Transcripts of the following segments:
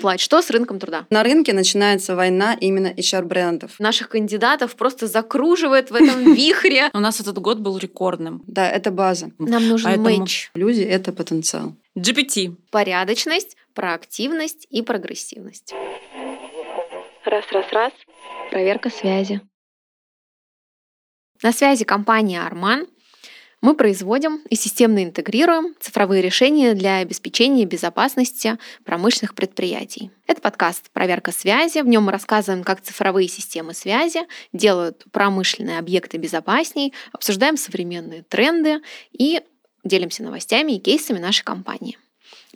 Плать. Что с рынком труда? На рынке начинается война именно HR-брендов. Наших кандидатов просто закруживает в этом вихре. У нас этот год был рекордным. Да, это база. Нам нужен матч. Люди — это потенциал. GPT. Порядочность, проактивность и прогрессивность. Раз, раз, раз. Проверка связи. На связи компания Арман. Мы производим и системно интегрируем цифровые решения для обеспечения безопасности промышленных предприятий. Это подкаст «Проверка связи». В нем мы рассказываем, как цифровые системы связи делают промышленные объекты безопасней, обсуждаем современные тренды и делимся новостями и кейсами нашей компании.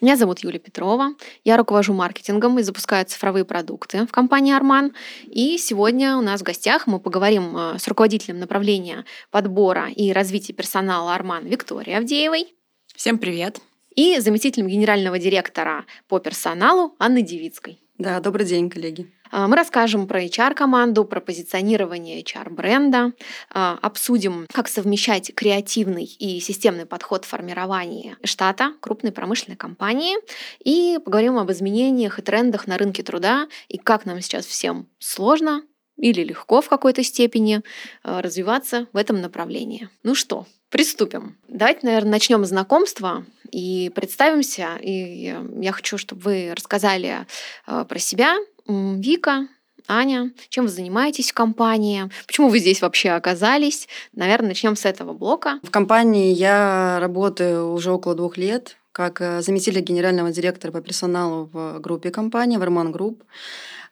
Меня зовут Юлия Петрова. Я руковожу маркетингом и запускаю цифровые продукты в компании Арман. И сегодня у нас в гостях мы поговорим э, с руководителем направления подбора и развития персонала Арман Викторией Авдеевой Всем привет. и заместителем генерального директора по персоналу Анной Девицкой. Да, добрый день, коллеги. А, Мы расскажем про HR-команду, про позиционирование HR-бренда, а, обсудим, как совмещать креативный и системный подход в формировании штата крупной промышленной компании и поговорим об изменениях и трендах на рынке труда и как нам сейчас всем сложно или легко в какой-то степени а, развиваться в этом направлении. Ну что, приступим. Давайте, наверное, начнем знакомство и представимся. И я хочу, чтобы вы рассказали про себя. Вика, Аня, чем вы занимаетесь в компании? Почему вы здесь вообще оказались? Наверное, начнем с этого блока. В компании я работаю уже около двух лет как э, заместитель генерального директора по персоналу в группе компании, в Арман Групп.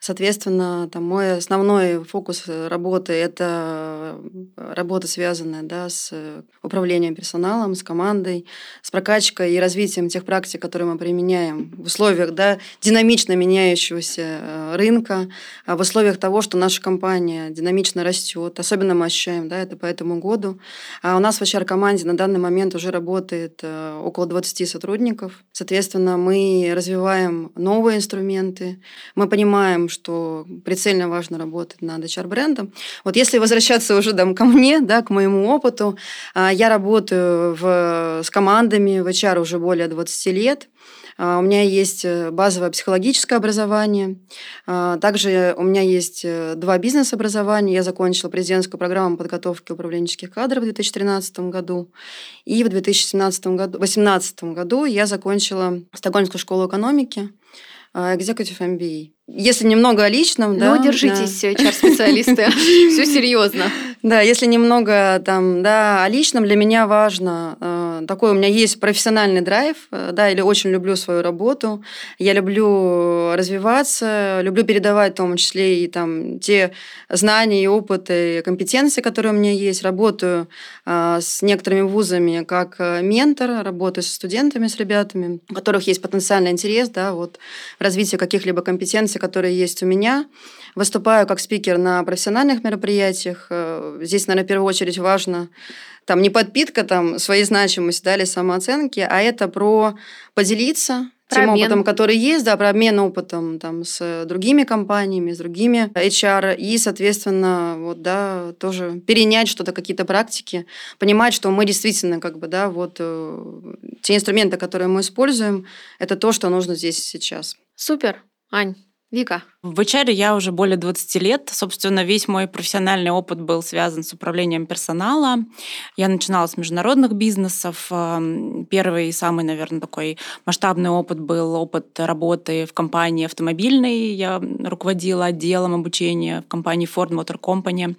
Соответственно, там мой основной фокус работы – это э, работа, связанная да, с управлением персоналом, с командой, с прокачкой и развитием тех практик, которые мы применяем в условиях да, динамично меняющегося э, рынка, а в условиях того, что наша компания динамично растет. Особенно мы ощущаем да, это по этому году. А у нас в HR-команде на данный момент уже работает э, около 20 сотрудников. Соответственно, мы развиваем новые инструменты. Мы понимаем, что прицельно важно работать над HR-брендом. Вот если возвращаться уже там, ко мне, да, к моему опыту, а, я работаю в, с командами в HR уже более 20 лет. А, У меня есть э, базовое психологическое образование. А, Также у меня есть э, два бизнес-образования. Я закончила президентскую программу подготовки управленческих кадров в 2013 году. И в 2017 году, 2018 году я закончила Стокгольмскую школу экономики, Executive MBA. Если немного о личном, да. ну, держитесь, HR-специалисты. Все серьезно. Да, если немного там, да, о личном, для меня важно, э, такой у меня есть профессиональный драйв, э, да, или очень люблю свою работу, я люблю развиваться, люблю передавать в том числе и там те знания и опыты, и компетенции, которые у меня есть, работаю э, с некоторыми вузами как э, ментор, работаю со студентами, с ребятами, у которых есть потенциальный интерес, да, вот в развитии каких-либо компетенций, которые есть у меня. Выступаю как спикер на профессиональных мероприятиях. Здесь, наверное, в первую очередь важно там не подпитка там, своей значимости да, или самооценки, а это про поделиться Про тем обмен. опытом, который есть, да, про обмен опытом там, с другими компаниями, с другими HR, и, соответственно, вот, да, тоже перенять что-то, какие-то практики, понимать, что мы действительно, как бы, да, вот э, те инструменты, которые мы используем, это то, что нужно здесь и сейчас. Супер. Ань, Вика. В HR я уже более 20 лет. Собственно, весь мой профессиональный опыт был связан с управлением персонала. Я начинала с международных бизнесов. Эм, Первый и самый, наверное, такой масштабный опыт был опыт работы в компании автомобильной. Я руководила отделом обучения в компании Ford Motor Company.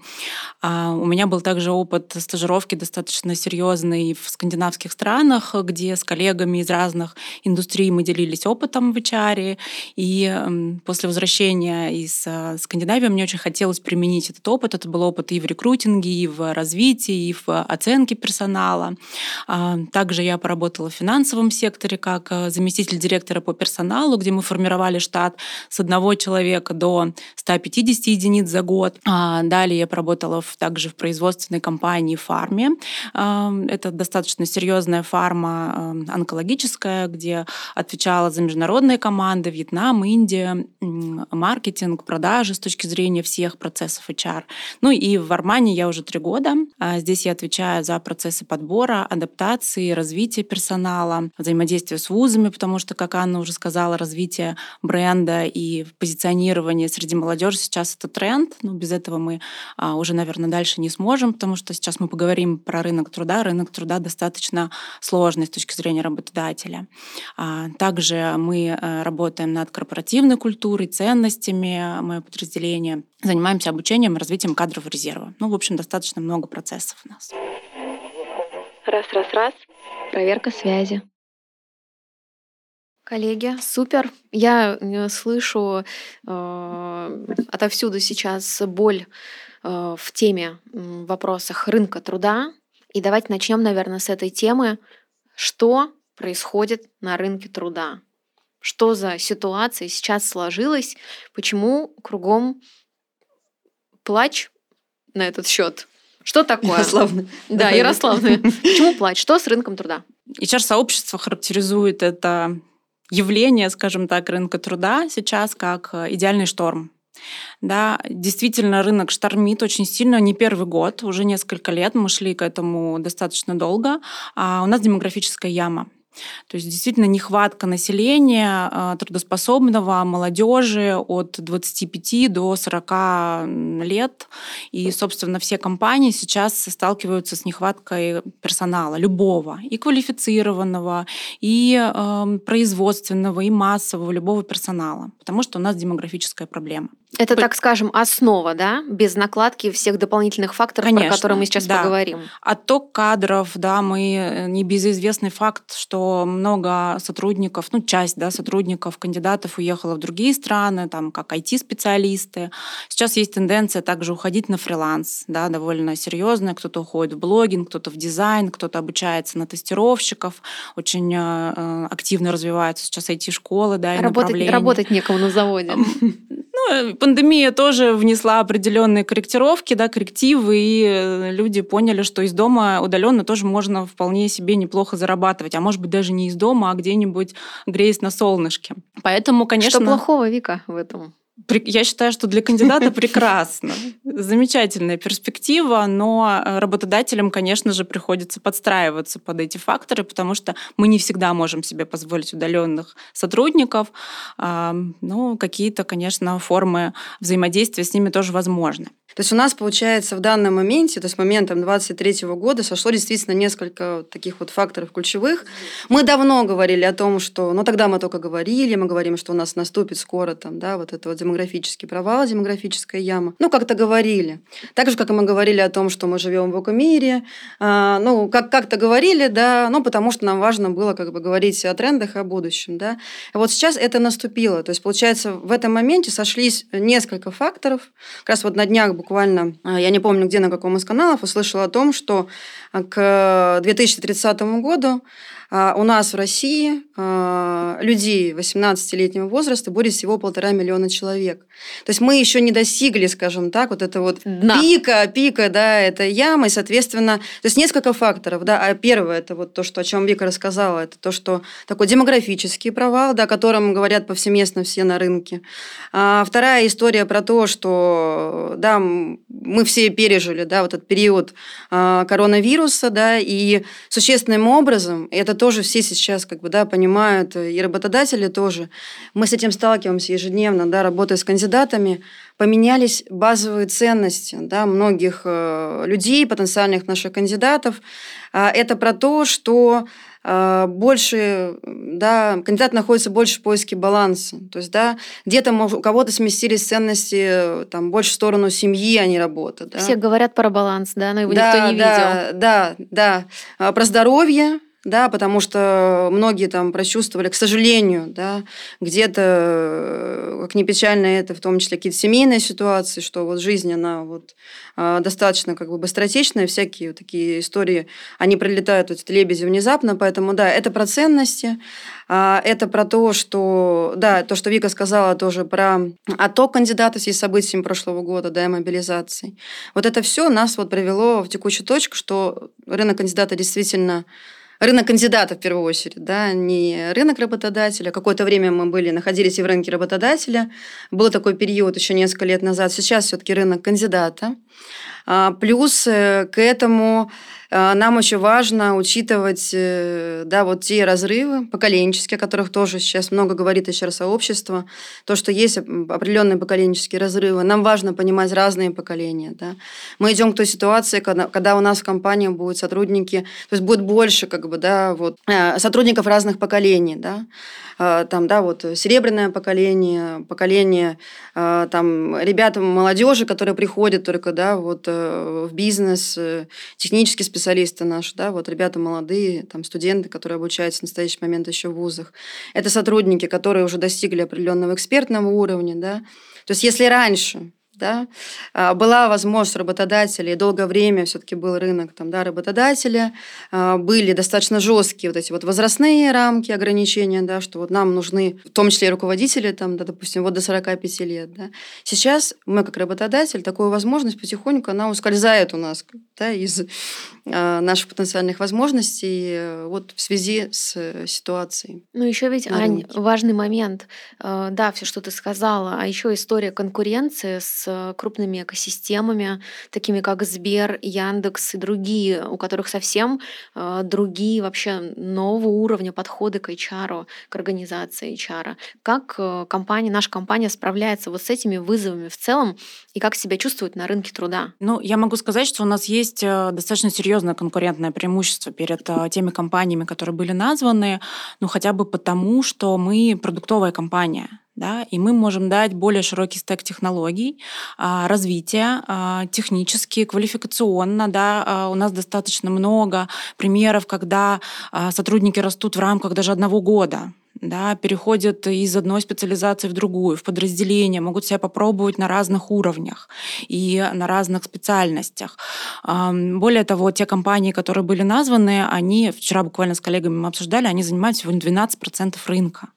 А У меня был также опыт стажировки достаточно серьезный в скандинавских странах, где с коллегами из разных индустрий мы делились опытом в HR. И эм, после возвращения из э, Скандинавии мне очень хотелось применить этот опыт. Это был опыт и в рекрутинге, и в развитии, и в оценке персонала. А, Также я поработала в финансовом секторе как заместитель директора по персоналу, где мы формировали штат с одного человека до 150 единиц за год. А, Далее я поработала также в производственной компании «Фарме». А, Это достаточно серьезная фарма онкологическая, где отвечала за международные команды Вьетнам, Индия, маркетинг, продажи с точки зрения всех процессов HR. Ну и в Армане я уже три года. А здесь я отвечаю за процессы подбора, адаптации, развития персонала, взаимодействия с вузами, потому что, как Анна уже сказала, развитие бренда и позиционирование среди молодежи сейчас это тренд. Ну, без этого мы а, уже, наверное, дальше не сможем, потому что сейчас мы поговорим про рынок труда. Рынок труда достаточно сложный с точки зрения работодателя. А, также мы э, работаем над корпоративной культурой, ценностями, мое подразделение. Занимаемся обучением и развитием кадров резерва. Ну, в общем, достаточно много процессов у нас. Раз, раз, раз. Проверка связи. Коллеги, супер. Я э, слышу э, отовсюду сейчас боль э, в теме в вопросах рынка труда. И давайте начнем, наверное, с этой темы. Что происходит на рынке труда? Что за ситуация сейчас сложилась? Почему кругом плач на этот счет? Что такое? Ярославна. Да, Ярославна. Почему плач? Что с рынком труда? HR-сообщество характеризует это явление, скажем так, рынка труда сейчас как э, идеальный шторм. Да, действительно, рынок штормит очень сильно, не первый год, уже несколько лет мы шли к этому достаточно долго. А у нас демографическая яма. То есть действительно нехватка населения а, трудоспособного, молодежи от 25 до 40 лет. И, собственно, все компании сейчас сталкиваются с нехваткой персонала, любого, и квалифицированного, и э, производственного, и массового, любого персонала, потому что у нас демографическая проблема. Это, так скажем, основа, да, без накладки всех дополнительных факторов, Конечно, про которые мы сейчас да. поговорим. Отток кадров, да, мы э, небезызвестный факт, что много сотрудников, ну, часть, да, сотрудников, кандидатов уехала в другие страны, там, как IT-специалисты. Сейчас есть тенденция также уходить на фриланс, да, довольно серьезная. Кто-то уходит в блогинг, кто-то в дизайн, кто-то обучается на тестировщиков. Очень э, э активно развиваются сейчас IT-школы, да, и работать, направления. работать некому на заводе. Ну, пандемия тоже внесла определенные корректировки, да, коррективы, и э, люди поняли, что из дома удаленно тоже можно вполне себе неплохо зарабатывать, а может быть даже не из дома, а где-нибудь греясь на солнышке. Поэтому, конечно... Что плохого, Вика, в этом? Я считаю, что для кандидата прекрасно. Замечательная перспектива, но э, работодателям, конечно же, приходится подстраиваться под эти факторы, потому что мы не всегда можем себе позволить удаленных сотрудников. Но какие-то, конечно, формы взаимодействия с ними тоже возможны. То есть у нас, получается, в данном моменте, то есть моментом 23 года сошло действительно несколько таких вот факторов ключевых. Мы давно говорили о том, что, ну тогда мы только говорили, мы говорим, что у нас наступит скоро там, да, вот это вот демографический провал, демографическая яма. Ну, как-то говорили. Так же, как и мы говорили о том, что мы живем в экомире. А, ну, как- как-то говорили, да, ну, потому что нам важно было как бы говорить о трендах и о будущем, да. И вот сейчас это наступило. То есть, получается, в этом моменте сошлись несколько факторов. Как раз вот на днях буквально, а, я не помню, где, на каком из каналов, услышала о том, что а, к 2030 году а, у нас в России людей 18-летнего возраста будет всего полтора миллиона человек. То есть мы еще не достигли, скажем так, вот это вот Дна. пика, пика, да, это яма, и, соответственно, то есть несколько факторов, да, а первое, это вот то, что, о чем Вика рассказала, это то, что такой демографический провал, да, о котором говорят повсеместно все на рынке. А вторая история про то, что, да, мы все пережили, да, вот этот период а, коронавируса, да, и существенным образом, это тоже все сейчас, как бы, да, понимают, и работодатели тоже, мы с этим сталкиваемся ежедневно, да, работая с кандидатами, поменялись базовые ценности да, многих э, людей, потенциальных наших кандидатов. А, это про то, что э, больше, да, кандидат находится больше в поиске баланса. То есть, да, где-то у кого-то сместились ценности там, больше в сторону семьи, а не работы. Да. Все говорят про баланс, да, но его да, никто не да, видел. Да, да, А, Про здоровье, да, потому что многие там прочувствовали, к сожалению, да, где-то, э, как ни печально это, в том числе какие-то семейные ситуации, что вот жизнь, она вот а, достаточно как бы быстротечная, всякие вот такие истории, они прилетают вот лебеди внезапно, поэтому, да, это про ценности, а, это про то, что, да, то, что Вика сказала тоже про отток кандидатов с событиями прошлого года, да, и мобилизации. Вот это все нас вот привело в текущую точку, что рынок кандидата действительно рынок кандидата в первую очередь, да, не рынок работодателя. Какое-то время мы были, находились и в рынке работодателя. Был такой период еще несколько лет назад. Сейчас все-таки рынок кандидата. А, плюс э, к этому а, нам очень важно учитывать э, да, вот те разрывы поколенческие, о которых тоже сейчас много говорит еще сообщество, то, что есть определенные поколенческие разрывы. Нам важно понимать разные поколения. Да. Мы идем к той ситуации, когда, когда у нас в компании будут сотрудники, то есть будет больше как бы, да, вот, э, сотрудников разных поколений. Да. А, там, да, вот серебряное поколение, поколение там, ребят, молодежи, которые приходят только да, вот, в бизнес, технически специалисты наши, да, вот ребята молодые, там студенты, которые обучаются в настоящий момент еще в вузах. Это сотрудники, которые уже достигли определенного экспертного уровня, да. То есть если раньше да, а, была возможность работодателей, долгое время все-таки был рынок там, да, работодателя, а, были достаточно жесткие вот эти вот возрастные рамки, ограничения, да, что вот нам нужны, в том числе и руководители, там, да, допустим, вот до 45 лет. Да. Сейчас мы как работодатель, такую возможность потихоньку, она ускользает у нас да, из а, наших потенциальных возможностей э, вот в связи с э, ситуацией. Ну еще ведь, Ань, важный момент, э, да, все, что ты сказала, а еще история конкуренции с крупными экосистемами, такими как Сбер, Яндекс и другие, у которых совсем э, другие вообще нового уровня подходы к HR, к организации HR. Как э, компания, наша компания справляется вот с этими вызовами в целом и как себя чувствует на рынке труда? Ну, я могу сказать, что у нас есть э, достаточно серьезное конкурентное преимущество перед теми компаниями, которые были названы, ну хотя бы потому, что мы продуктовая компания да, и мы можем дать более широкий стек технологий, а, развития а, технически, квалификационно. Да, а, у нас достаточно много примеров, когда сотрудники растут в рамках даже одного года да, переходят из одной специализации в другую, в подразделение, могут себя попробовать на разных уровнях и на разных специальностях. Более того, те компании, которые были названы, они, вчера буквально с коллегами мы обсуждали, они занимают всего 12% рынка.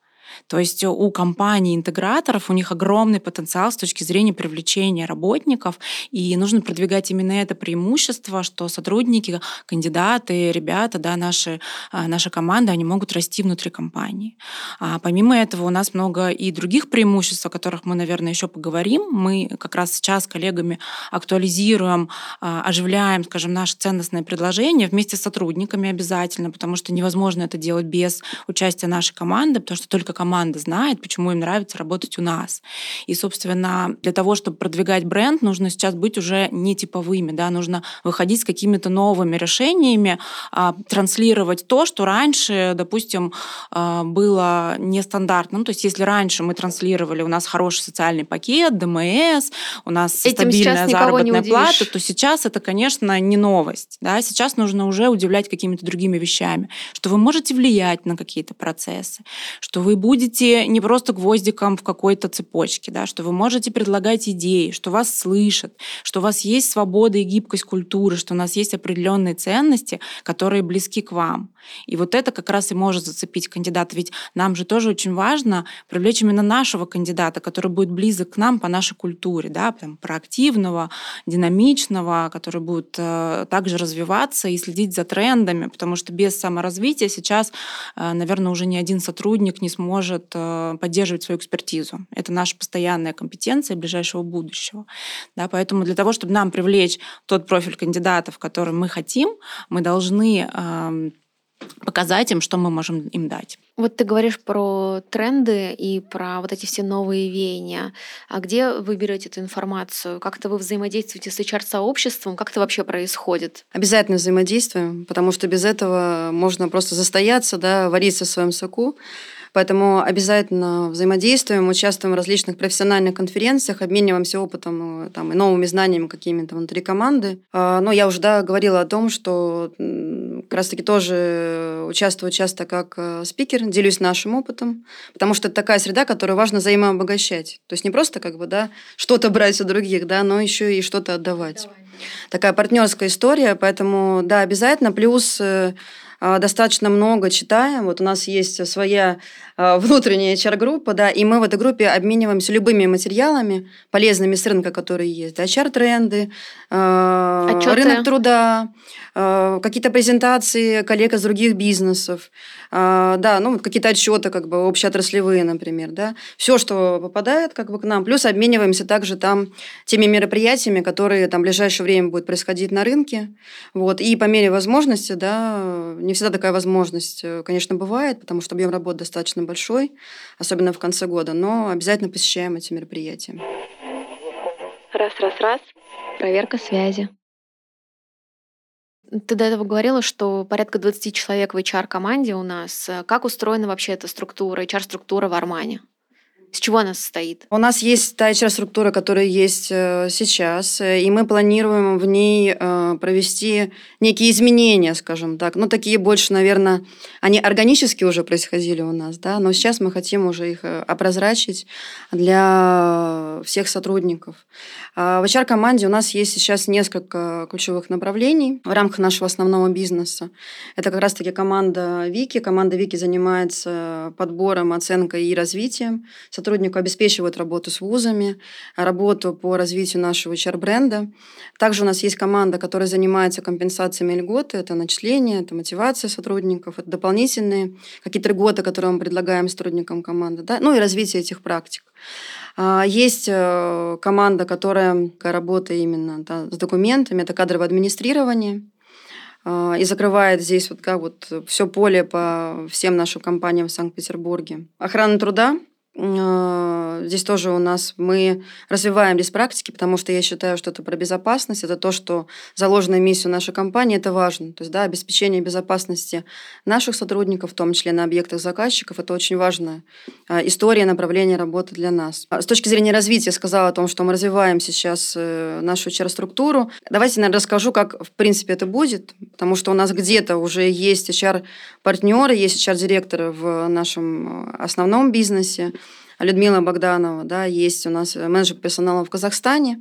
То есть у компаний-интеграторов у них огромный потенциал с точки зрения привлечения работников, и нужно продвигать именно это преимущество, что сотрудники, кандидаты, ребята, да, наши, а, наша команда, они могут расти внутри компании. А помимо этого у нас много и других преимуществ, о которых мы, наверное, еще поговорим. Мы как раз сейчас с коллегами актуализируем, а, оживляем, скажем, наше ценностное предложение вместе с сотрудниками обязательно, потому что невозможно это делать без участия нашей команды, потому что только команда знает, почему им нравится работать у нас. И, собственно, для того, чтобы продвигать бренд, нужно сейчас быть уже не типовыми, да, нужно выходить с какими-то новыми решениями, а, транслировать то, что раньше, допустим, а, было нестандартным. То есть если раньше мы транслировали, у нас хороший социальный пакет, ДМС, у нас Этим стабильная заработная плата, то сейчас это, конечно, не новость. Да? Сейчас нужно уже удивлять какими-то другими вещами, что вы можете влиять на какие-то процессы, что вы будете не просто гвоздиком в какой-то цепочке, да, что вы можете предлагать идеи, что вас слышат, что у вас есть свобода и гибкость культуры, что у нас есть определенные ценности, которые близки к вам. И вот это как раз и может зацепить кандидата. Ведь нам же тоже очень важно привлечь именно нашего кандидата, который будет близок к нам по нашей культуре, да, прям проактивного, динамичного, который будет э, также развиваться и следить за трендами, потому что без саморазвития сейчас, э, наверное, уже ни один сотрудник не сможет э, поддерживать свою экспертизу. Это наша постоянная компетенция ближайшего будущего. Да, поэтому для того, чтобы нам привлечь тот профиль кандидатов, который мы хотим, мы должны э, показать им, что мы можем им дать. Вот ты говоришь про тренды и про вот эти все новые веяния. А где вы берете эту информацию? Как-то вы взаимодействуете с HR-сообществом? Как это вообще происходит? Обязательно взаимодействуем, потому что без этого можно просто застояться, да, вариться в своем соку. Поэтому обязательно взаимодействуем, участвуем в различных профессиональных конференциях, обмениваемся опытом э, там, и новыми знаниями какими-то внутри команды. А, но я уже да, говорила о том, что как раз-таки тоже участвую часто как э, спикер, делюсь нашим опытом, потому что это такая среда, которую важно взаимообогащать. То есть не просто как бы, да, что-то брать у других, да, но еще и что-то отдавать. Давай. Такая партнерская история, поэтому да, обязательно. Плюс э, достаточно много читаем. Вот у нас есть своя э, внутренняя HR-группа, да, и мы в этой группе обмениваемся любыми материалами, полезными с рынка, которые есть, HR-тренды, э, рынок труда, какие-то презентации коллег из других бизнесов, э, да, ну, какие-то отчеты как бы общеотраслевые, например, да, все, что попадает как бы к нам, плюс обмениваемся также там теми мероприятиями, которые там в ближайшее время будут происходить на рынке, вот, и по мере возможности, да, не всегда такая возможность, э, конечно, бывает, потому что объем работы достаточно большой, особенно в конце года, но обязательно посещаем эти мероприятия. Раз, раз, раз. Проверка связи. Ты до этого говорила, что порядка 20 человек в HR-команде у нас. Как устроена вообще эта структура, HR-структура в Армане? С чего она состоит? У нас есть та HR-структура, которая есть э, сейчас, э, и мы планируем в ней э, провести некие изменения, скажем так. Ну, такие больше, наверное, они органически уже происходили у нас, да, но сейчас мы хотим уже их опрозрачить для всех сотрудников. А в HR-команде у нас есть сейчас несколько ключевых направлений в рамках нашего основного бизнеса. Это как раз-таки команда Вики. Команда Вики занимается подбором, оценкой и развитием сотруднику обеспечивают работу с вузами, работу по развитию нашего HR-бренда. Также у нас есть команда, которая занимается компенсациями льготы, это начисление, это мотивация сотрудников, это дополнительные какие-то льготы, которые мы предлагаем сотрудникам команды, да? ну и развитие этих практик. А, есть э, команда, которая работает именно да, с документами, это кадровое администрирование а, и закрывает здесь вот как вот все поле по всем нашим компаниям в Санкт-Петербурге. Охрана труда здесь тоже у нас мы развиваем здесь практики, потому что я считаю, что это про безопасность, это то, что заложено в миссию нашей компании, это важно. То есть, да, обеспечение безопасности наших сотрудников, в том числе на объектах заказчиков, это очень важная а, история направления работы для нас. А с точки зрения развития, я сказала о том, что мы развиваем сейчас э, нашу HR-структуру. Давайте, наверное, расскажу, как, в принципе, это будет, потому что у нас где-то уже есть HR-партнеры, есть HR-директоры в нашем э, основном бизнесе, Людмила Богданова, да, есть у нас менеджер персонала в Казахстане.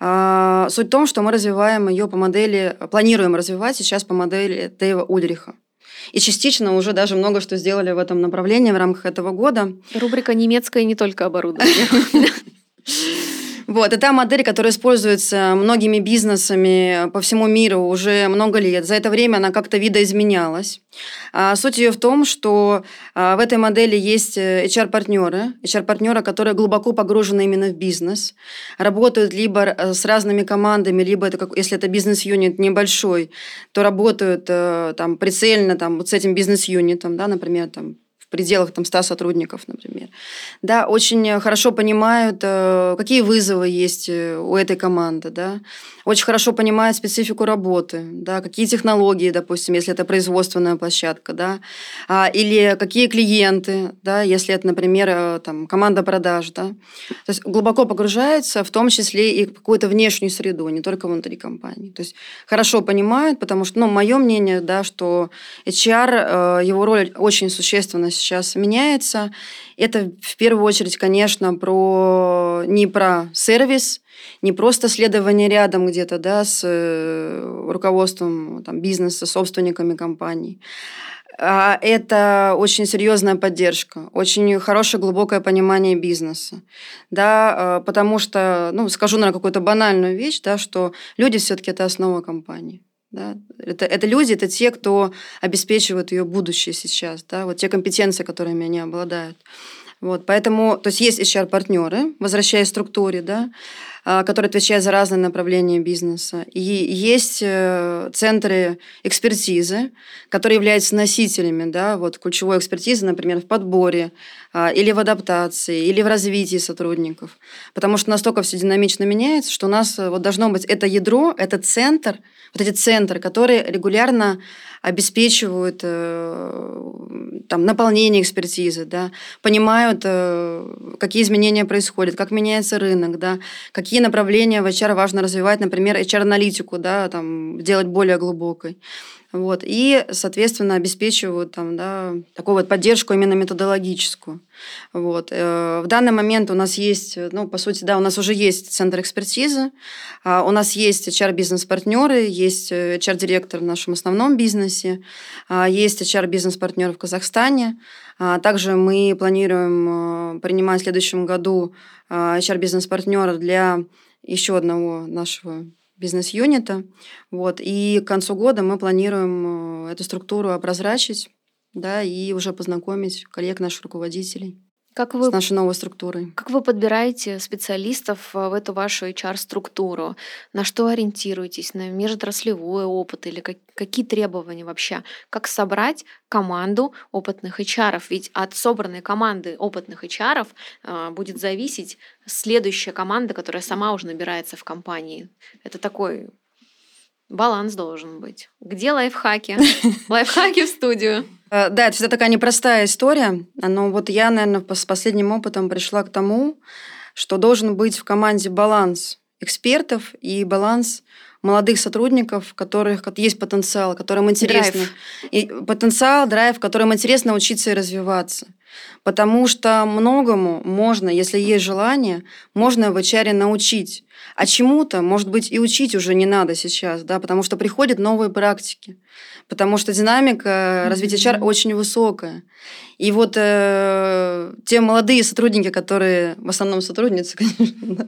А, суть в том, что мы развиваем ее по модели, планируем развивать сейчас по модели Дэйва Ульриха. И частично уже даже много что сделали в этом направлении в рамках этого года. Рубрика «Немецкая не только оборудование». Вот, это модель, которая используется многими бизнесами по всему миру уже много лет. За это время она как-то видоизменялась. А суть ее в том, что а, в этой модели есть HR-партнеры, HR-партнеры, которые глубоко погружены именно в бизнес, работают либо э, с разными командами, либо это если это бизнес-юнит небольшой, то работают э, там прицельно там, вот с этим бизнес-юнитом, да, например, там пределах там, 100 сотрудников, например. Да, очень хорошо понимают, э, какие вызовы есть э, у этой команды, да, очень хорошо понимают специфику работы, да, какие технологии, допустим, если это производственная площадка, да, а, или какие клиенты, да, если это, например, э, там, команда продаж, да. То есть глубоко погружаются, в том числе и в какую-то внешнюю среду, не только внутри компании. То есть хорошо понимают, потому что, ну, мое мнение, да, что HR, его роль очень существенно сейчас меняется. Это в первую очередь, конечно, про не про сервис, не просто следование рядом где-то да, с э, руководством там, бизнеса, собственниками компаний, а это очень серьезная поддержка, очень хорошее глубокое понимание бизнеса, да, э, потому что, ну, скажу, наверное, какую-то банальную вещь, да, что люди все-таки это основа компании. Да? Это, это люди, это те, кто обеспечивает ее будущее сейчас, да? вот те компетенции, которыми они обладают. Вот, поэтому, то есть есть HR-партнеры, возвращаясь к структуре, да, которые отвечают за разные направления бизнеса. И есть э, центры экспертизы, которые являются носителями да, вот, ключевой экспертизы, например, в подборе а, или в адаптации, или в развитии сотрудников. Потому что настолько все динамично меняется, что у нас э, вот должно быть это ядро, это центр, вот эти центры, которые регулярно обеспечивают э, там, наполнение экспертизы, да, понимают, э, какие изменения происходят, как меняется рынок, да, какие направления в HR важно развивать, например, HR-аналитику, да, там, делать более глубокой. Вот, и, соответственно, обеспечивают там, да, такую вот поддержку именно методологическую. Вот. Э, в данный момент у нас есть, ну, по сути, да, у нас уже есть центр экспертизы, а, у нас есть HR-бизнес-партнеры, есть HR-директор в нашем основном бизнесе, а, есть HR-бизнес-партнер в Казахстане. А, также мы планируем принимать в следующем году HR-бизнес-партнера для еще одного нашего бизнес-юнита. Вот. И к концу года мы планируем э, эту структуру образрачить да, и уже познакомить коллег наших руководителей. Как вы, с нашей новой структурой. Как вы подбираете специалистов э, в эту вашу HR-структуру? На что ориентируетесь? На межотраслевой опыт или как, какие требования вообще? Как собрать команду опытных HR? Ведь от собранной команды опытных HR э, будет зависеть следующая команда, которая сама уже набирается в компании. Это такой баланс должен быть. Где лайфхаки? Лайфхаки в студию. Э, да, это всегда такая непростая история. Но вот я, наверное, с последним опытом пришла к тому, что должен быть в команде баланс экспертов и баланс молодых сотрудников, у которых есть потенциал, которым интересно. Драйв. И потенциал, драйв, которым интересно учиться и развиваться. Потому что многому можно, если есть желание, можно в HR научить. А чему-то, может быть, и учить уже не надо сейчас, да, потому что приходят новые практики потому что динамика развития HR очень высокая. И вот э, те молодые сотрудники, которые, в основном сотрудницы, конечно,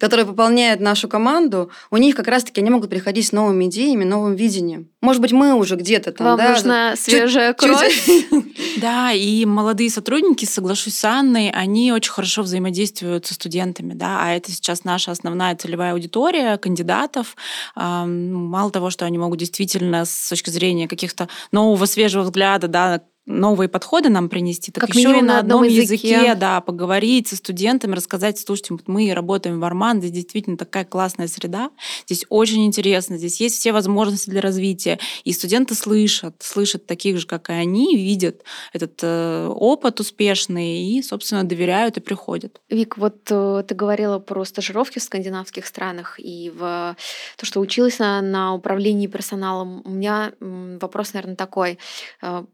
которые пополняют нашу команду, у них как раз-таки они могут приходить с новыми идеями, новым видением. Может быть, мы уже где-то там, Вам да, нужна свежая чуть, кровь. Да, и молодые сотрудники, соглашусь с Анной, они очень хорошо взаимодействуют со студентами, да, а это сейчас наша основная целевая аудитория кандидатов. Мало того, что они могут действительно с точки зрения каких-то нового свежего взгляда, да, новые подходы нам принести, так как еще и на одном языке. языке, да, поговорить со студентами, рассказать, слушайте, мы работаем в Арман, здесь действительно такая классная среда, здесь очень интересно, здесь есть все возможности для развития, и студенты слышат, слышат таких же, как и они, видят этот э, опыт успешный и, собственно, доверяют и приходят. Вик, вот э, ты говорила про стажировки в скандинавских странах и в то, что училась на, на управлении персоналом. У меня вопрос, наверное, такой э,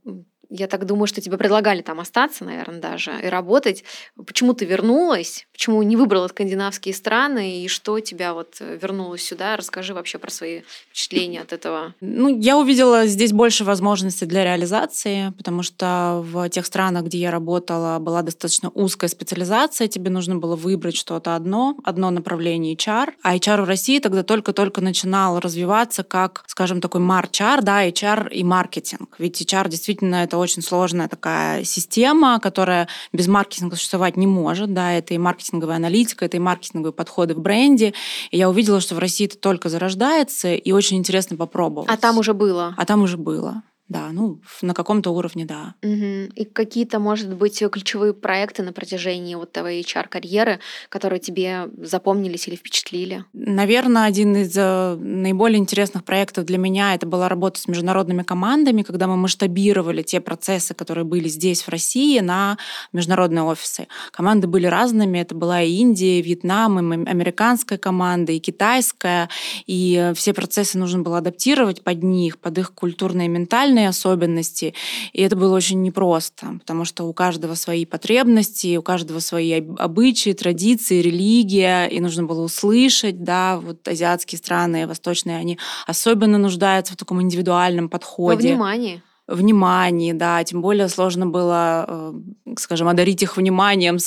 я так думаю, что тебе предлагали там остаться, наверное, даже и работать. Почему ты вернулась? Почему не выбрала скандинавские страны? И что тебя вот э, вернулось сюда? Расскажи вообще про свои впечатления от этого. Ну, я увидела здесь больше возможностей для реализации, потому что в тех странах, где я работала, была достаточно узкая специализация. Тебе нужно было выбрать что-то одно, одно направление HR. А HR в России тогда только-только начинал развиваться как, скажем, такой марчар, да, HR и маркетинг. Ведь HR действительно это очень сложная такая система, которая без маркетинга существовать не может. Да, это и маркетинговая аналитика, это и маркетинговые подходы в бренде. И я увидела, что в России это только зарождается, и очень интересно попробовать. А там уже было? А там уже было. Да, ну, на каком-то уровне, да. Угу. И какие-то, может быть, ключевые проекты на протяжении вот твоей HR-карьеры, которые тебе запомнились или впечатлили? Наверное, один из э, наиболее интересных проектов для меня это была работа с международными командами, когда мы масштабировали те процессы, которые были здесь, в России, на международные офисы. Команды были разными. Это была и Индия, и Вьетнам, и американская команда, и китайская. И все процессы нужно было адаптировать под них, под их культурные и ментальные национальные особенности, и это было очень непросто, потому что у каждого свои потребности, у каждого свои обычаи, традиции, религия, и нужно было услышать, да, вот азиатские страны, восточные, они особенно нуждаются в таком индивидуальном подходе. Во внимании внимании, да, тем более сложно было, э, скажем, одарить их вниманием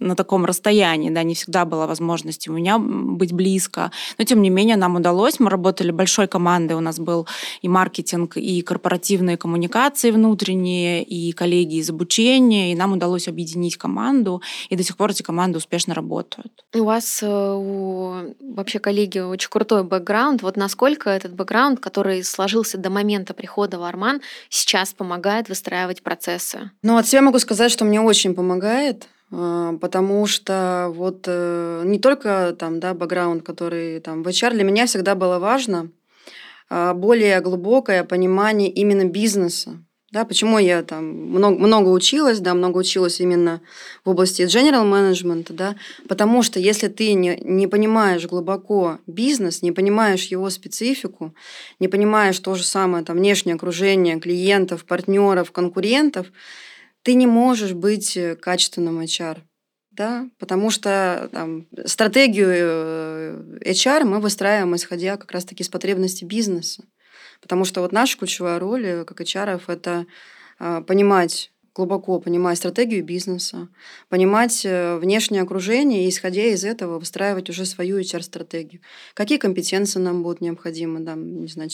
на таком расстоянии, да, не всегда была возможность у меня быть близко, но тем не менее нам удалось, мы работали большой командой, у нас был и маркетинг, и корпоративные коммуникации внутренние, и коллеги из обучения, и нам удалось объединить команду, и до сих пор эти команды успешно работают. У вас э, у, вообще, коллеги, очень крутой бэкграунд, вот насколько этот бэкграунд, который сложился до момента прихода в Арман, сейчас помогает выстраивать процессы? Ну, от себя могу сказать, что мне очень помогает, а, потому что вот э, не только там, да, бэкграунд, который там в HR, для меня всегда было важно а, более глубокое понимание именно бизнеса. Да, почему я там много, много училась, да, много училась именно в области general management, да, потому что если ты не, не понимаешь глубоко бизнес, не понимаешь его специфику, не понимаешь то же самое там внешнее окружение клиентов, партнеров, конкурентов, ты не можешь быть качественным HR. Да, потому что там, стратегию э, HR мы выстраиваем, исходя как раз-таки из потребностей бизнеса. Потому что вот наша ключевая роль э, как HR – это а, понимать глубоко понимать стратегию бизнеса, понимать э, внешнее окружение и, исходя из этого, выстраивать уже свою HR-стратегию. Какие компетенции нам будут необходимы, там, не знаю,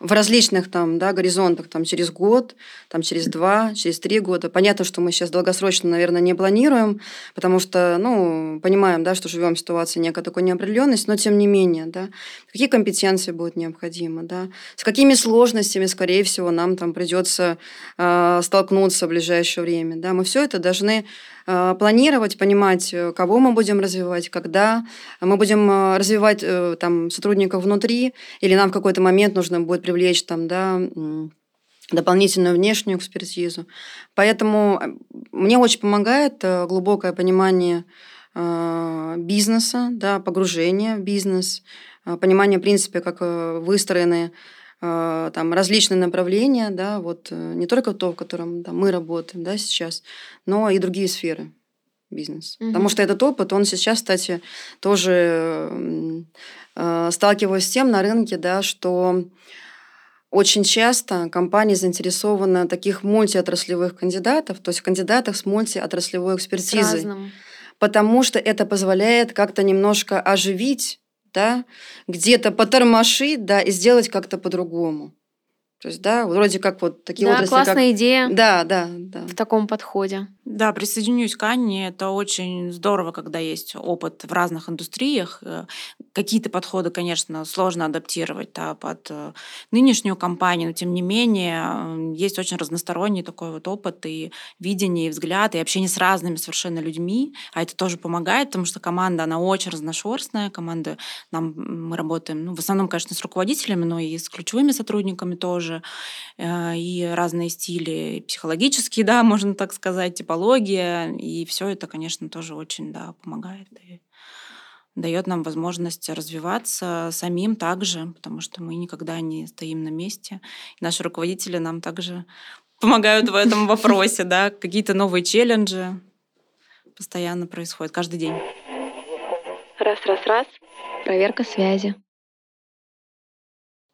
в различных там, да, горизонтах, там, через год, там, через два, через три года. Понятно, что мы сейчас долгосрочно, наверное, не планируем, потому что, ну, понимаем, да, что живем в ситуации некой такой неопределенности, но тем не менее, да, какие компетенции будут необходимы, да, с какими сложностями, скорее всего, нам там придется э, столкнуться в ближайшее ближайшее время. Да? Мы все это должны э, планировать, понимать, э, кого мы будем развивать, когда. Мы будем э, развивать там, сотрудников внутри, или нам в какой-то момент нужно будет привлечь там, да, дополнительную внешнюю экспертизу. Поэтому мне очень помогает глубокое понимание бизнеса, да, погружение в бизнес, понимание, в принципе, как выстроены а, там различные направления, да, вот э, не только то, в котором там, мы работаем, да, сейчас, но и другие сферы бизнеса. Угу. Потому что этот опыт, он сейчас, кстати, тоже э, сталкиваюсь с тем на рынке, да, что очень часто компании заинтересованы таких мультиотраслевых кандидатов, то есть кандидатах с мультиотраслевой экспертизой. Потому что это позволяет как-то немножко оживить да, где-то потормошить, да, и сделать как-то по-другому. То есть, да, вроде как вот такие да, отрасли, классная как... идея. Да, да, да. В таком подходе. Да, присоединюсь к Анне. Это очень здорово, когда есть опыт в разных индустриях. Какие-то подходы, конечно, сложно адаптировать да, под э, нынешнюю компанию, но тем не менее есть очень разносторонний такой вот опыт и видение, и взгляд, и общение с разными совершенно людьми. А это тоже помогает, потому что команда, она очень разношерстная. Команда, нам, мы работаем, ну, в основном, конечно, с руководителями, но и с ключевыми сотрудниками тоже. Э, и разные стили психологические, да, можно так сказать, типология. И все это, конечно, тоже очень да, помогает. Дает нам возможность развиваться самим также, потому что мы никогда не стоим на месте. И наши руководители нам также помогают в этом вопросе, да, какие-то новые челленджи постоянно происходят каждый день. Раз, раз, раз. Проверка связи.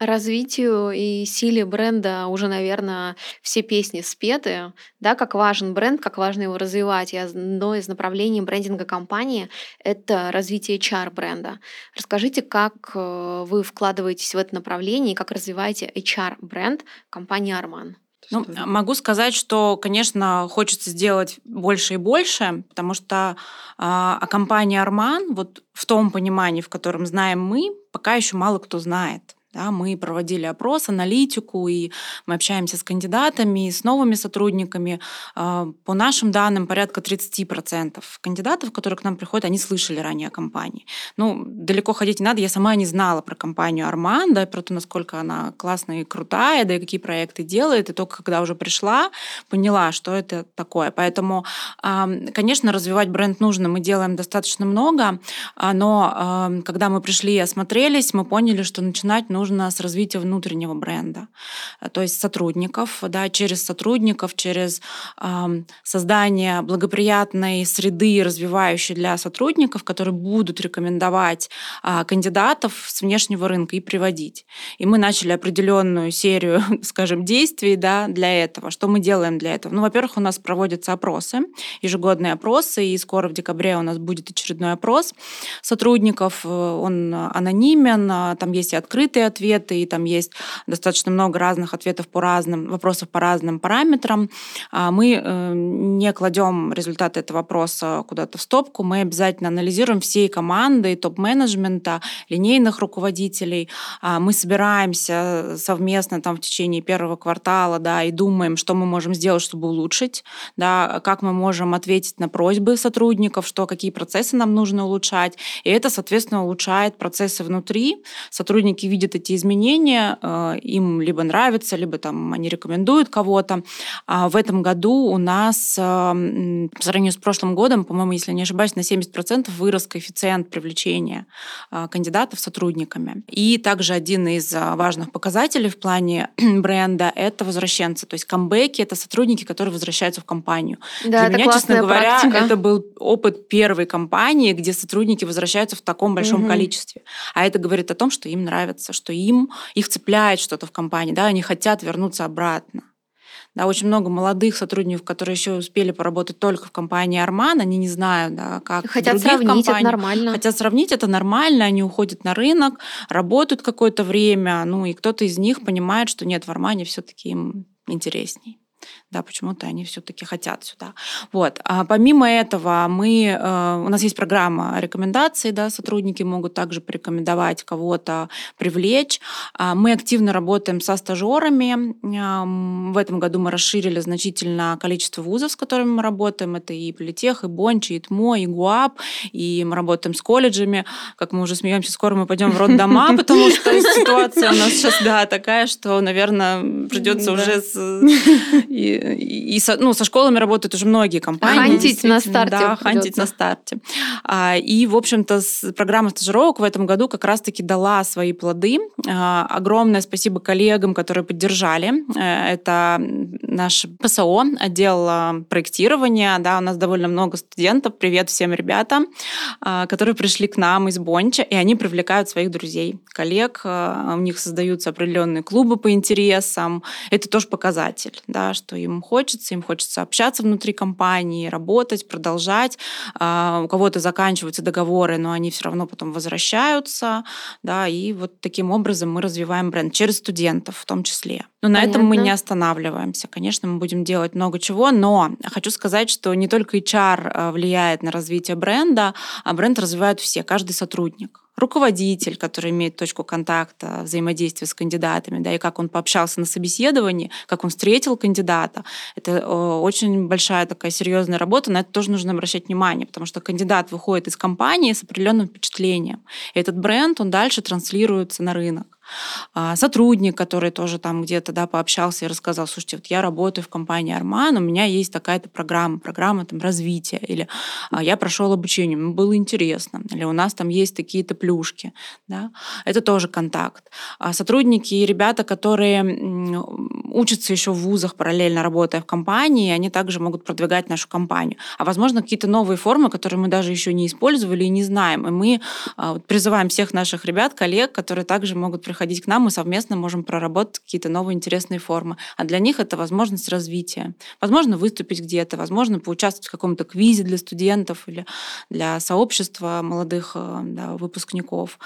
Развитию и силе бренда уже, наверное, все песни спеты, да, как важен бренд, как важно его развивать. И одно из направлений брендинга компании — это развитие HR-бренда. Расскажите, как э, вы вкладываетесь в это направление и как развиваете HR-бренд компании «Арман». Ну, могу сказать, что, конечно, хочется сделать больше и больше, потому что а, о компании Арман, вот в том понимании, в котором знаем мы, пока еще мало кто знает. Да, мы проводили опрос, аналитику, и мы общаемся с кандидатами, с новыми сотрудниками. А, по нашим данным, порядка 30% кандидатов, которые к нам приходят, они слышали ранее о компании. Ну, далеко ходить не надо, я сама не знала про компанию Арман, да, про то, насколько она классная и крутая, да, и какие проекты делает, и только когда уже пришла, поняла, что это такое. Поэтому, конечно, развивать бренд нужно, мы делаем достаточно много, а, но когда мы пришли и осмотрелись, мы поняли, что начинать нужно нужно с развития внутреннего бренда, э, то есть сотрудников, да, через сотрудников, через э, создание благоприятной среды, развивающей для сотрудников, которые будут рекомендовать э, кандидатов с внешнего рынка и приводить. И мы начали определенную серию, скажем, действий да, для этого. Что мы делаем для этого? Ну, во-первых, у нас проводятся опросы, ежегодные опросы, и скоро в декабре у нас будет очередной опрос сотрудников. Э, он анонимен, а, там есть и открытые ответы, и там есть достаточно много разных ответов по разным, вопросов по разным параметрам. А мы э, не кладем результаты этого вопроса куда-то в стопку, мы обязательно анализируем всей команды, топ-менеджмента, линейных руководителей. А мы собираемся совместно там в течение первого квартала, да, и думаем, что мы можем сделать, чтобы улучшить, да, как мы можем ответить на просьбы сотрудников, что какие процессы нам нужно улучшать. И это, соответственно, улучшает процессы внутри. Сотрудники видят эти эти изменения, э, им либо нравится, либо там они рекомендуют кого-то. А в этом году у нас э, по сравнению с прошлым годом, по-моему, если не ошибаюсь, на 70% вырос коэффициент привлечения э, кандидатов сотрудниками. И также один из важных показателей в плане бренда – это возвращенцы. То есть камбэки – это сотрудники, которые возвращаются в компанию. Да, Для меня, честно говоря, практика. это был опыт первой компании, где сотрудники возвращаются в таком большом угу. количестве. А это говорит о том, что им нравится, что им их цепляет что-то в компании, да, они хотят вернуться обратно. Да, очень много молодых сотрудников, которые еще успели поработать только в компании Арман, они не знают, да, как Хотят сравнить, компаниях. это нормально. Хотят сравнить, это нормально, они уходят на рынок, работают какое-то время, ну и кто-то из них понимает, что нет, в Армане все-таки им интересней да, почему-то они все-таки хотят сюда. Вот. А помимо этого, мы, э, у нас есть программа рекомендаций, да, сотрудники могут также порекомендовать кого-то привлечь. А мы активно работаем со стажерами. В этом году мы расширили значительно количество вузов, с которыми мы работаем. Это и Политех, и Бончи, и ТМО, и ГУАП, и мы работаем с колледжами. Как мы уже смеемся, скоро мы пойдем в роддома, потому что ситуация у нас сейчас, да, такая, что, наверное, придется уже с и, со, ну, со школами работают уже многие компании. Хантить на старте. Да, хантить на старте. А, и, в общем-то, программа стажировок в этом году как раз-таки дала свои плоды. А, огромное спасибо коллегам, которые поддержали. Э, это наш ПСО, отдел а, проектирования. Да, у нас довольно много студентов. Привет всем ребятам, которые пришли к нам из Бонча, и они привлекают своих друзей, коллег. У них создаются определенные клубы по интересам. Это тоже показатель, да, что им хочется, им хочется общаться внутри компании, работать, продолжать. А, у кого-то заканчиваются договоры, но они все равно потом возвращаются, да, и вот таким образом мы развиваем бренд через студентов в том числе. Но на Понятно. этом мы не останавливаемся. Конечно, мы будем делать много чего, но хочу сказать, что не только HR а, влияет на развитие бренда, а бренд развивают все, каждый сотрудник руководитель, который имеет точку контакта, взаимодействия с кандидатами, да, и как он пообщался на собеседовании, как он встретил кандидата. Это э, очень большая такая серьезная работа, на это тоже нужно обращать внимание, потому что кандидат выходит из компании с определенным впечатлением. И этот бренд, он дальше транслируется на рынок. А, сотрудник, который тоже там где-то да, пообщался и рассказал, слушайте, вот я работаю в компании Арман, у меня есть такая-то программа, программа там развития, или а, я прошел обучение, мне было интересно, или у нас там есть такие-то плюшки. Да? Это тоже контакт. А сотрудники и ребята, которые учатся еще в вузах, параллельно работая в компании, они также могут продвигать нашу компанию. А возможно, какие-то новые формы, которые мы даже еще не использовали и не знаем. И мы призываем всех наших ребят, коллег, которые также могут приходить к нам, мы совместно можем проработать какие-то новые интересные формы. А для них это возможность развития. Возможно, выступить где-то, возможно, поучаствовать в каком-то квизе для студентов или для сообщества молодых э, да, выпускников.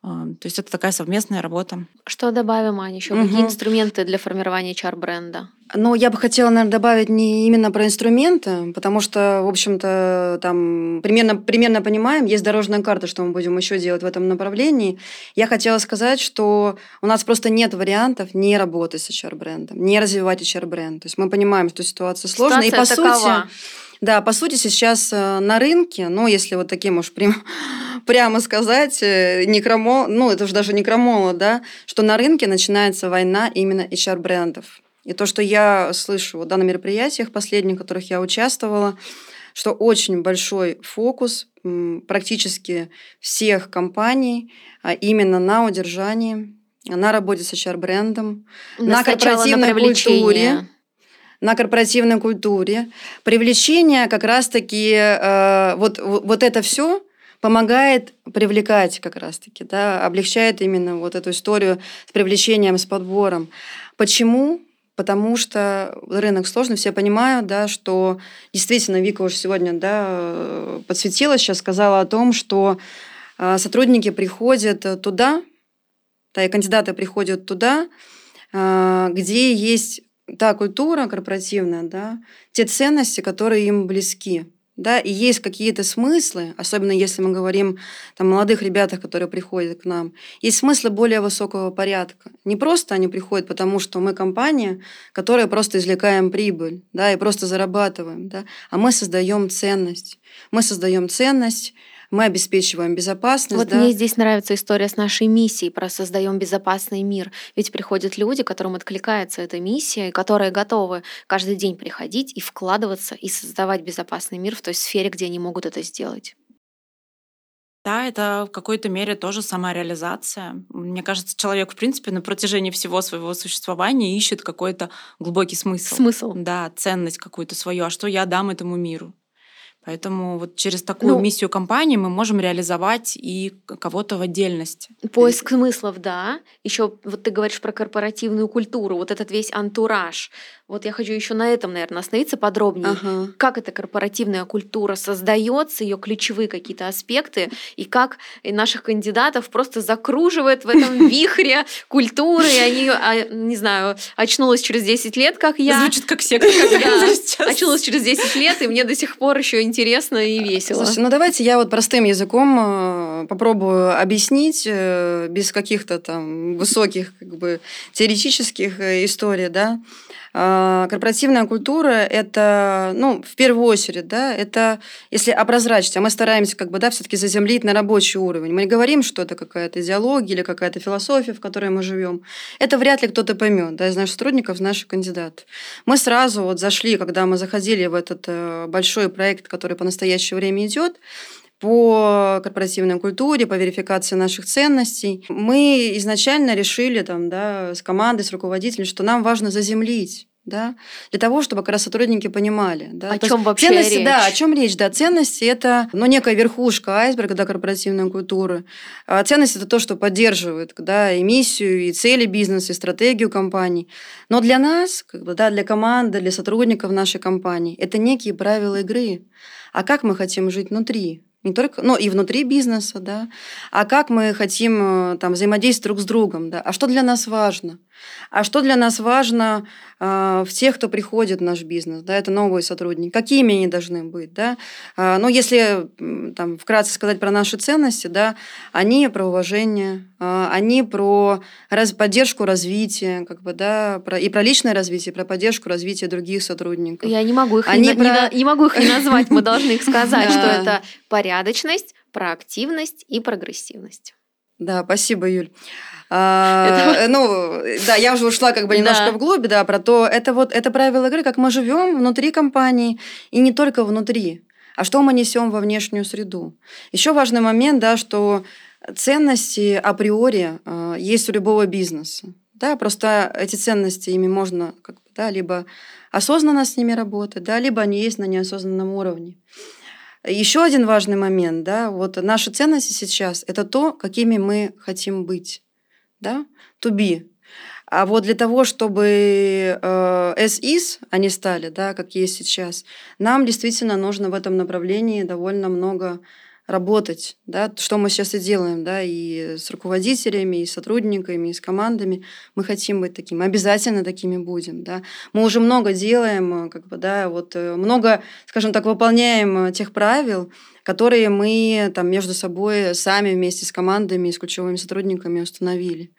А, то есть это такая совместная работа. Что добавим, Аня, еще? Угу. Какие инструменты для формирования HR-бренда? Ну, я бы хотела, наверное, добавить не именно про инструменты, потому что, в общем-то, там примерно, примерно понимаем, есть дорожная карта, что мы будем еще делать в этом направлении. Я хотела сказать, что у нас просто нет вариантов не работать с HR-брендом, не развивать HR-бренд. То есть мы понимаем, что ситуация сложная. Ситуация и, по такова. сути, да, по сути, сейчас э, на рынке, ну, если вот таким уж прям, прямо сказать, э, некромо, ну, это уже даже некромола, да, что на рынке начинается война именно HR-брендов. И то, что я слышу да, на мероприятиях последних, в которых я участвовала, что очень большой фокус практически всех компаний а именно на удержании, на работе с HR-брендом, на корпоративной на культуре на корпоративной культуре. Привлечение как раз-таки, э, вот, вот это все помогает привлекать как раз-таки, да, облегчает именно вот эту историю с привлечением, с подбором. Почему? Потому что рынок сложный, все понимают, да, что действительно Вика уже сегодня да, подсветила, сейчас сказала о том, что э, сотрудники приходят туда, да, и кандидаты приходят туда, э, где есть та культура корпоративная, да, те ценности, которые им близки. Да, и есть какие-то смыслы, особенно если мы говорим о молодых ребятах, которые приходят к нам, есть смыслы более высокого порядка. Не просто они приходят, потому что мы компания, которая просто извлекаем прибыль да, и просто зарабатываем, да, а мы создаем ценность. Мы создаем ценность, мы обеспечиваем безопасность. Вот да. мне здесь нравится история с нашей миссией про создаем безопасный мир. Ведь приходят люди, которым откликается эта миссия, и которые готовы каждый день приходить и вкладываться и создавать безопасный мир в той сфере, где они могут это сделать. Да, это в какой-то мере тоже самореализация. Мне кажется, человек, в принципе, на протяжении всего своего существования ищет какой-то глубокий смысл. Смысл. Да, ценность какую-то свою. А что я дам этому миру? Поэтому вот через такую ну, миссию компании мы можем реализовать и кого-то в отдельности. Поиск смыслов, да. Еще вот ты говоришь про корпоративную культуру, вот этот весь антураж. Вот я хочу еще на этом, наверное, остановиться подробнее. Ага. Как эта корпоративная культура создается, ее ключевые какие-то аспекты, и как наших кандидатов просто закруживает в этом вихре культуры, и они, а, не знаю, очнулась через 10 лет, как я. Звучит как секта. Очнулась через 10 лет, и мне до сих пор еще интересно и весело. Слушайте, ну давайте я вот простым языком э, попробую объяснить, э, без каких-то там высоких как бы теоретических э, историй, да. А, корпоративная культура – это, ну, в первую очередь, да, это, если образрачить, а мы стараемся как бы, да, все таки заземлить на рабочий уровень. Мы не говорим, что это какая-то идеология или какая-то философия, в которой мы живем. Это вряд ли кто-то поймет, да, из наших сотрудников, из наших кандидатов. Мы сразу вот зашли, когда мы заходили в этот э, большой проект, который по настоящее время идет, по корпоративной культуре, по верификации наших ценностей. Мы изначально решили там, да, с командой, с руководителем, что нам важно заземлить да, для того, чтобы как раз сотрудники понимали. Да. О чем вообще ценности, речь? Да, о чем речь, да. Ценности – это ну, некая верхушка айсберга да, корпоративной культуры. А ценности – это то, что поддерживает да, и миссию, и цели бизнеса, и стратегию компании. Но для нас, как бы, да, для команды, для сотрудников нашей компании, это некие правила игры. А как мы хотим жить внутри? Не только, ну и внутри бизнеса, да, а как мы хотим э, там взаимодействовать друг с другом, да, а что для нас важно, а что для нас важно э, в тех, кто приходит в наш бизнес, да, это новые сотрудники, какими они должны быть, да, э, ну если там вкратце сказать про наши ценности, да, они про уважение, э, они про раз, поддержку развития, как бы, да, про, и про личное развитие, про поддержку развития других сотрудников. Я не могу их, они не, про... не, не могу их не назвать, мы должны их сказать, что это порядочность, проактивность и прогрессивность. Да, спасибо, Юль. А. Ну, да, я уже ушла как бы немножко да. вглубь, да, про то, это вот это правило игры, как мы живем внутри компании и не только внутри, а что мы несем во внешнюю среду. Еще важный момент, да, что ценности априори э, есть у любого бизнеса. Да, просто эти ценности, ими можно как бы, да, либо осознанно с ними работать, да, либо они есть на неосознанном уровне. Еще один важный момент, да, вот наши ценности сейчас – это то, какими мы хотим быть, да, to be. А вот для того, чтобы э, as is они стали, да, как есть сейчас, нам действительно нужно в этом направлении довольно много работать, да, что мы сейчас и делаем, да, и с руководителями, и с сотрудниками, и с командами. Мы хотим быть такими, обязательно такими будем, да. Мы уже много делаем, как бы, да, вот э, много, скажем так, выполняем тех правил, которые мы там между собой сами вместе с командами и с ключевыми сотрудниками установили.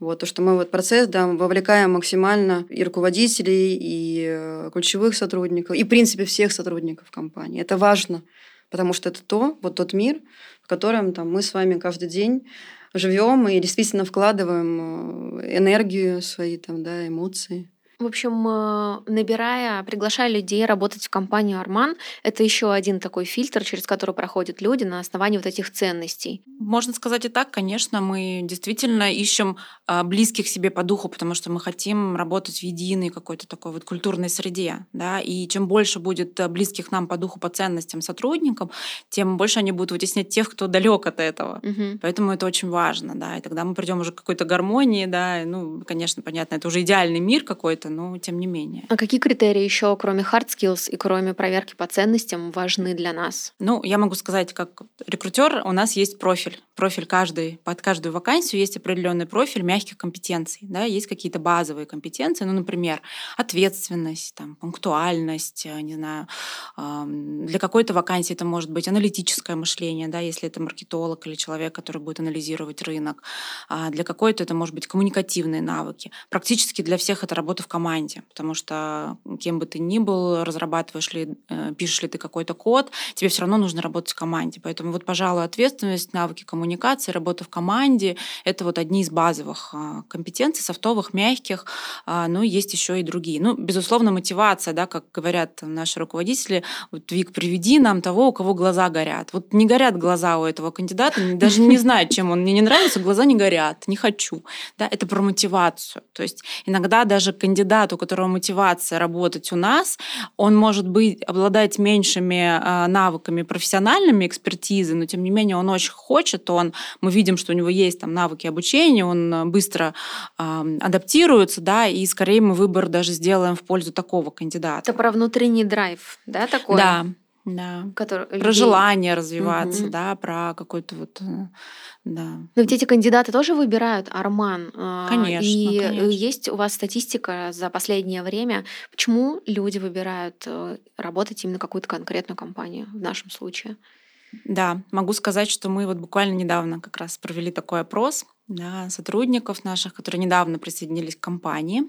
Вот, то, что мы в этот процесс да, вовлекаем максимально и руководителей, и э, ключевых сотрудников, и, в принципе, всех сотрудников компании. Это важно потому что это то, вот тот мир, в котором там, мы с вами каждый день живем и действительно вкладываем э, энергию свои там, да, эмоции. В общем, э, набирая, приглашая людей работать в компанию Арман, это еще один такой фильтр, через который проходят люди на основании вот этих ценностей. Можно сказать и так, конечно, мы действительно ищем а, близких себе по духу, потому что мы хотим работать в единой какой-то такой вот культурной среде, да, и чем больше будет э, близких нам по духу, по ценностям сотрудникам, тем больше они будут вытеснять тех, кто далек от этого. Угу. Поэтому это очень важно, да, и тогда мы придем уже к какой-то гармонии, да, ну, конечно, понятно, это уже идеальный мир какой-то, но тем не менее. А какие критерии еще, кроме hard skills и кроме проверки по ценностям, важны для нас? Ну, я могу сказать, как рекрутер, у нас есть профиль. Профиль каждый, под каждую вакансию есть определенный профиль мягких компетенций. Да, есть какие-то базовые компетенции, ну, например, ответственность, там, пунктуальность, э, не знаю, для какой-то вакансии это может быть аналитическое мышление, да, если это маркетолог или человек, который будет анализировать рынок. А для какой-то это может быть коммуникативные навыки. Практически для всех это работа в команде, потому что кем бы ты ни был, разрабатываешь ли, э, пишешь ли ты какой-то код, тебе все равно нужно работать в команде. Поэтому вот, пожалуй, ответственность, навыки коммуникации, работа в команде — это вот одни из базовых а, компетенций, софтовых, мягких, а, но есть еще и другие. Ну, безусловно, мотивация, да, как говорят наши руководители, вот, Вик, приведи нам того, у кого глаза горят. Вот не горят глаза у этого кандидата, даже не знает, чем он мне не нравится, глаза не горят, не хочу. Да, это про мотивацию. То есть иногда даже кандидат, у которого мотивация работать у нас, он может быть обладать меньшими а, навыками профессиональными экспертизы, но тем не менее он очень хочет, он, мы видим, что у него есть там навыки обучения, он быстро э, адаптируется, да, и скорее мы выбор даже сделаем в пользу такого кандидата. Это про внутренний драйв, да, такой? Да, да. Который, про людей... желание развиваться, угу. да, про какой-то вот, э, да. Но ведь эти кандидаты тоже выбирают Арман. А, конечно, И конечно. есть у вас статистика за последнее время, почему люди выбирают э, работать именно какую-то конкретную компанию в нашем случае? Да, могу сказать, что мы вот буквально недавно как раз провели такой опрос да, сотрудников наших, которые недавно присоединились к компании.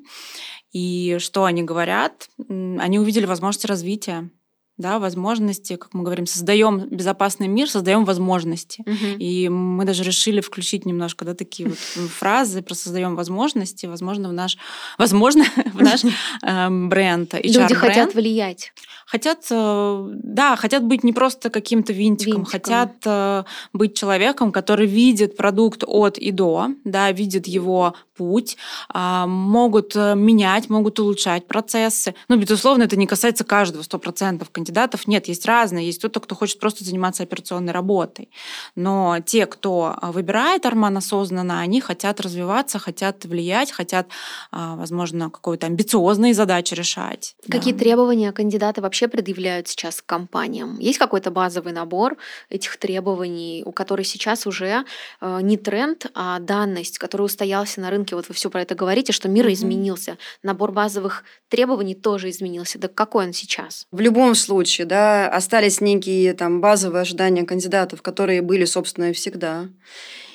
И что они говорят? Они увидели возможности развития да, возможности, как мы говорим, создаем безопасный мир, создаем возможности. Угу. И мы даже решили включить немножко да, такие вот фразы про создаем возможности, возможно, в наш, возможно, в наш эм, бренд. Люди хотят влиять. Хотят, э, да, хотят быть не просто каким-то винтиком, винтиком, хотят э, быть человеком, который видит продукт от и до, да, видит его путь, а, могут э, менять, могут улучшать процессы. Ну, безусловно, это не касается каждого, 100% кандидатов. Нет, есть разные. Есть кто-то, кто хочет просто заниматься операционной работой. Но те, кто а, выбирает Арман осознанно, они хотят развиваться, хотят влиять, хотят, а, возможно, какой-то амбициозные задачи решать. Какие да. требования кандидаты вообще предъявляют сейчас к компаниям? Есть какой-то базовый набор этих требований, у которых сейчас уже э, не тренд, а данность, который устоялся на рынке рынке, вот вы все про это говорите, что мир mm-hmm. изменился, набор базовых требований тоже изменился. Да какой он сейчас? В любом случае, да, остались некие там базовые ожидания кандидатов, которые были, собственно, всегда.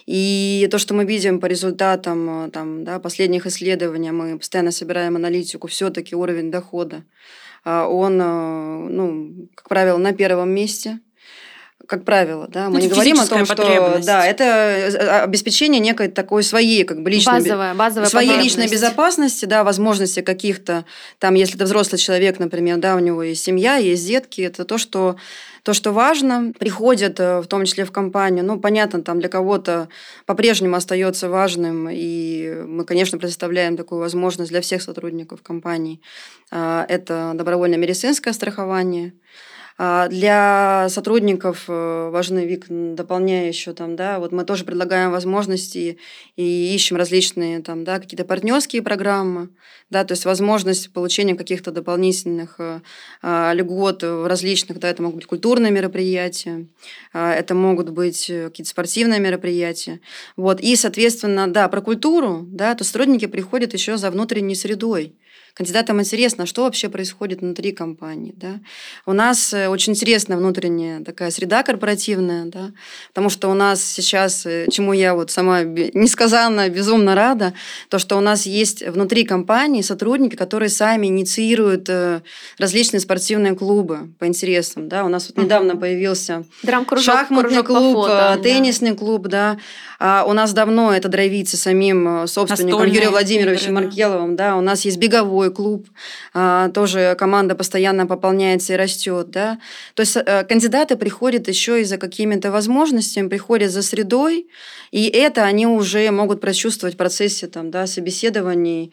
И то, что мы видим по результатам э, там, да, последних исследований, мы постоянно собираем аналитику, все-таки уровень дохода, а он, э, ну, как правило, на первом месте как правило, да, мы ну, не говорим о том, что да, это э, обеспечение некой такой своей как бы личной базовая, базовая своей личной безопасности, да, возможности каких-то там, если это взрослый человек, например, да, у него есть семья, есть детки, это то, что то, что важно, приходят э, в том числе в компанию. Ну, понятно, там для кого-то по-прежнему остается важным, и мы, конечно, предоставляем такую возможность для всех сотрудников компании. А, это добровольное медицинское страхование – а, для сотрудников э, важны ВИК, дополняя еще там, да, вот мы тоже предлагаем возможности и ищем различные там, да, какие-то партнерские программы, да, то есть возможность получения каких-то дополнительных э, а, льгот в различных, да, это могут быть культурные мероприятия, а, это могут быть э, какие-то спортивные мероприятия, вот, и, соответственно, да, про культуру, да, то сотрудники приходят еще за внутренней средой, Кандидатам интересно, что вообще происходит внутри компании. Да? У нас э, очень интересная внутренняя такая среда корпоративная, да? потому что у нас сейчас, э, чему я вот сама несказанно безумно рада, то, что у нас есть внутри компании сотрудники, которые сами инициируют э, различные спортивные клубы по интересам. Да? У нас вот недавно появился шахматный клуб, теннисный да. клуб, да. А у нас давно это драйвится самим собственником Юрием Владимировичем игры, Маркеловым. Да. У нас есть беговой другой клуб, а, тоже команда постоянно пополняется и растет, да. То есть э, кандидаты приходят еще и за какими-то возможностями, приходят за средой, и это они уже могут прочувствовать в процессе там, да, собеседований,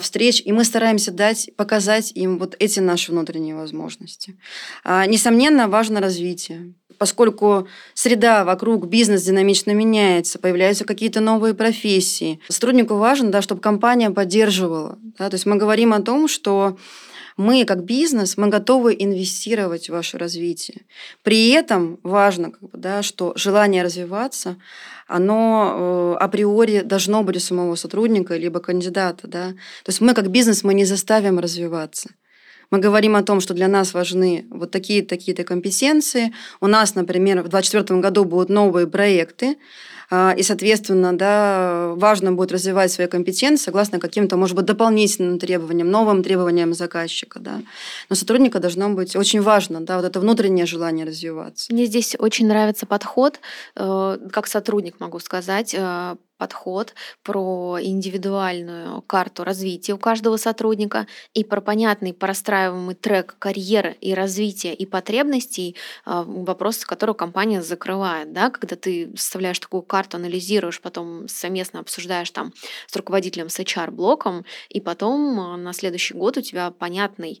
встреч, и мы стараемся дать, показать им вот эти наши внутренние возможности. А, несомненно, важно развитие поскольку среда вокруг бизнес динамично меняется, появляются какие-то новые профессии. Сотруднику важно, да, чтобы компания поддерживала. Да, то есть мы говорим о том, что мы как бизнес, мы готовы инвестировать в ваше развитие. При этом важно, как бы, да, что желание развиваться, оно э, априори должно быть у самого сотрудника либо кандидата. Да? То есть мы как бизнес мы не заставим развиваться. Мы говорим о том, что для нас важны вот такие-то такие-то компетенции. У нас, например, в 2024 году будут новые проекты, и, соответственно, да, важно будет развивать свои компетенции согласно каким-то, может быть, дополнительным требованиям, новым требованиям заказчика. Да. Но сотрудника должно быть очень важно, да, вот это внутреннее желание развиваться. Мне здесь очень нравится подход, э, как сотрудник могу сказать, э, подход, про индивидуальную карту развития у каждого сотрудника и про понятный простраиваемый трек карьеры и развития и потребностей, а, вопросы, которые компания закрывает. Да? Когда ты составляешь такую карту, анализируешь, потом совместно обсуждаешь там с руководителем, с HR-блоком, и потом а, на следующий год у тебя понятный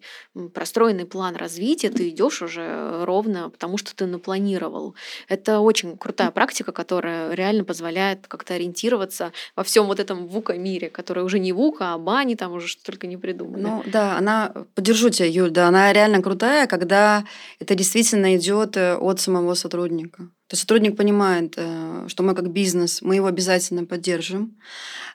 простроенный план развития, ты идешь уже ровно, потому что ты напланировал. Это очень крутая практика, которая реально позволяет как-то ориентироваться ориентироваться во всем вот этом вука-мире, который уже не вука, а бани, там уже что только не придумали. Ну да, она, поддержу тебя, Юль, да, она реально крутая, когда это действительно идет э, от самого сотрудника. То есть сотрудник понимает, э, что мы как бизнес, мы его обязательно поддержим.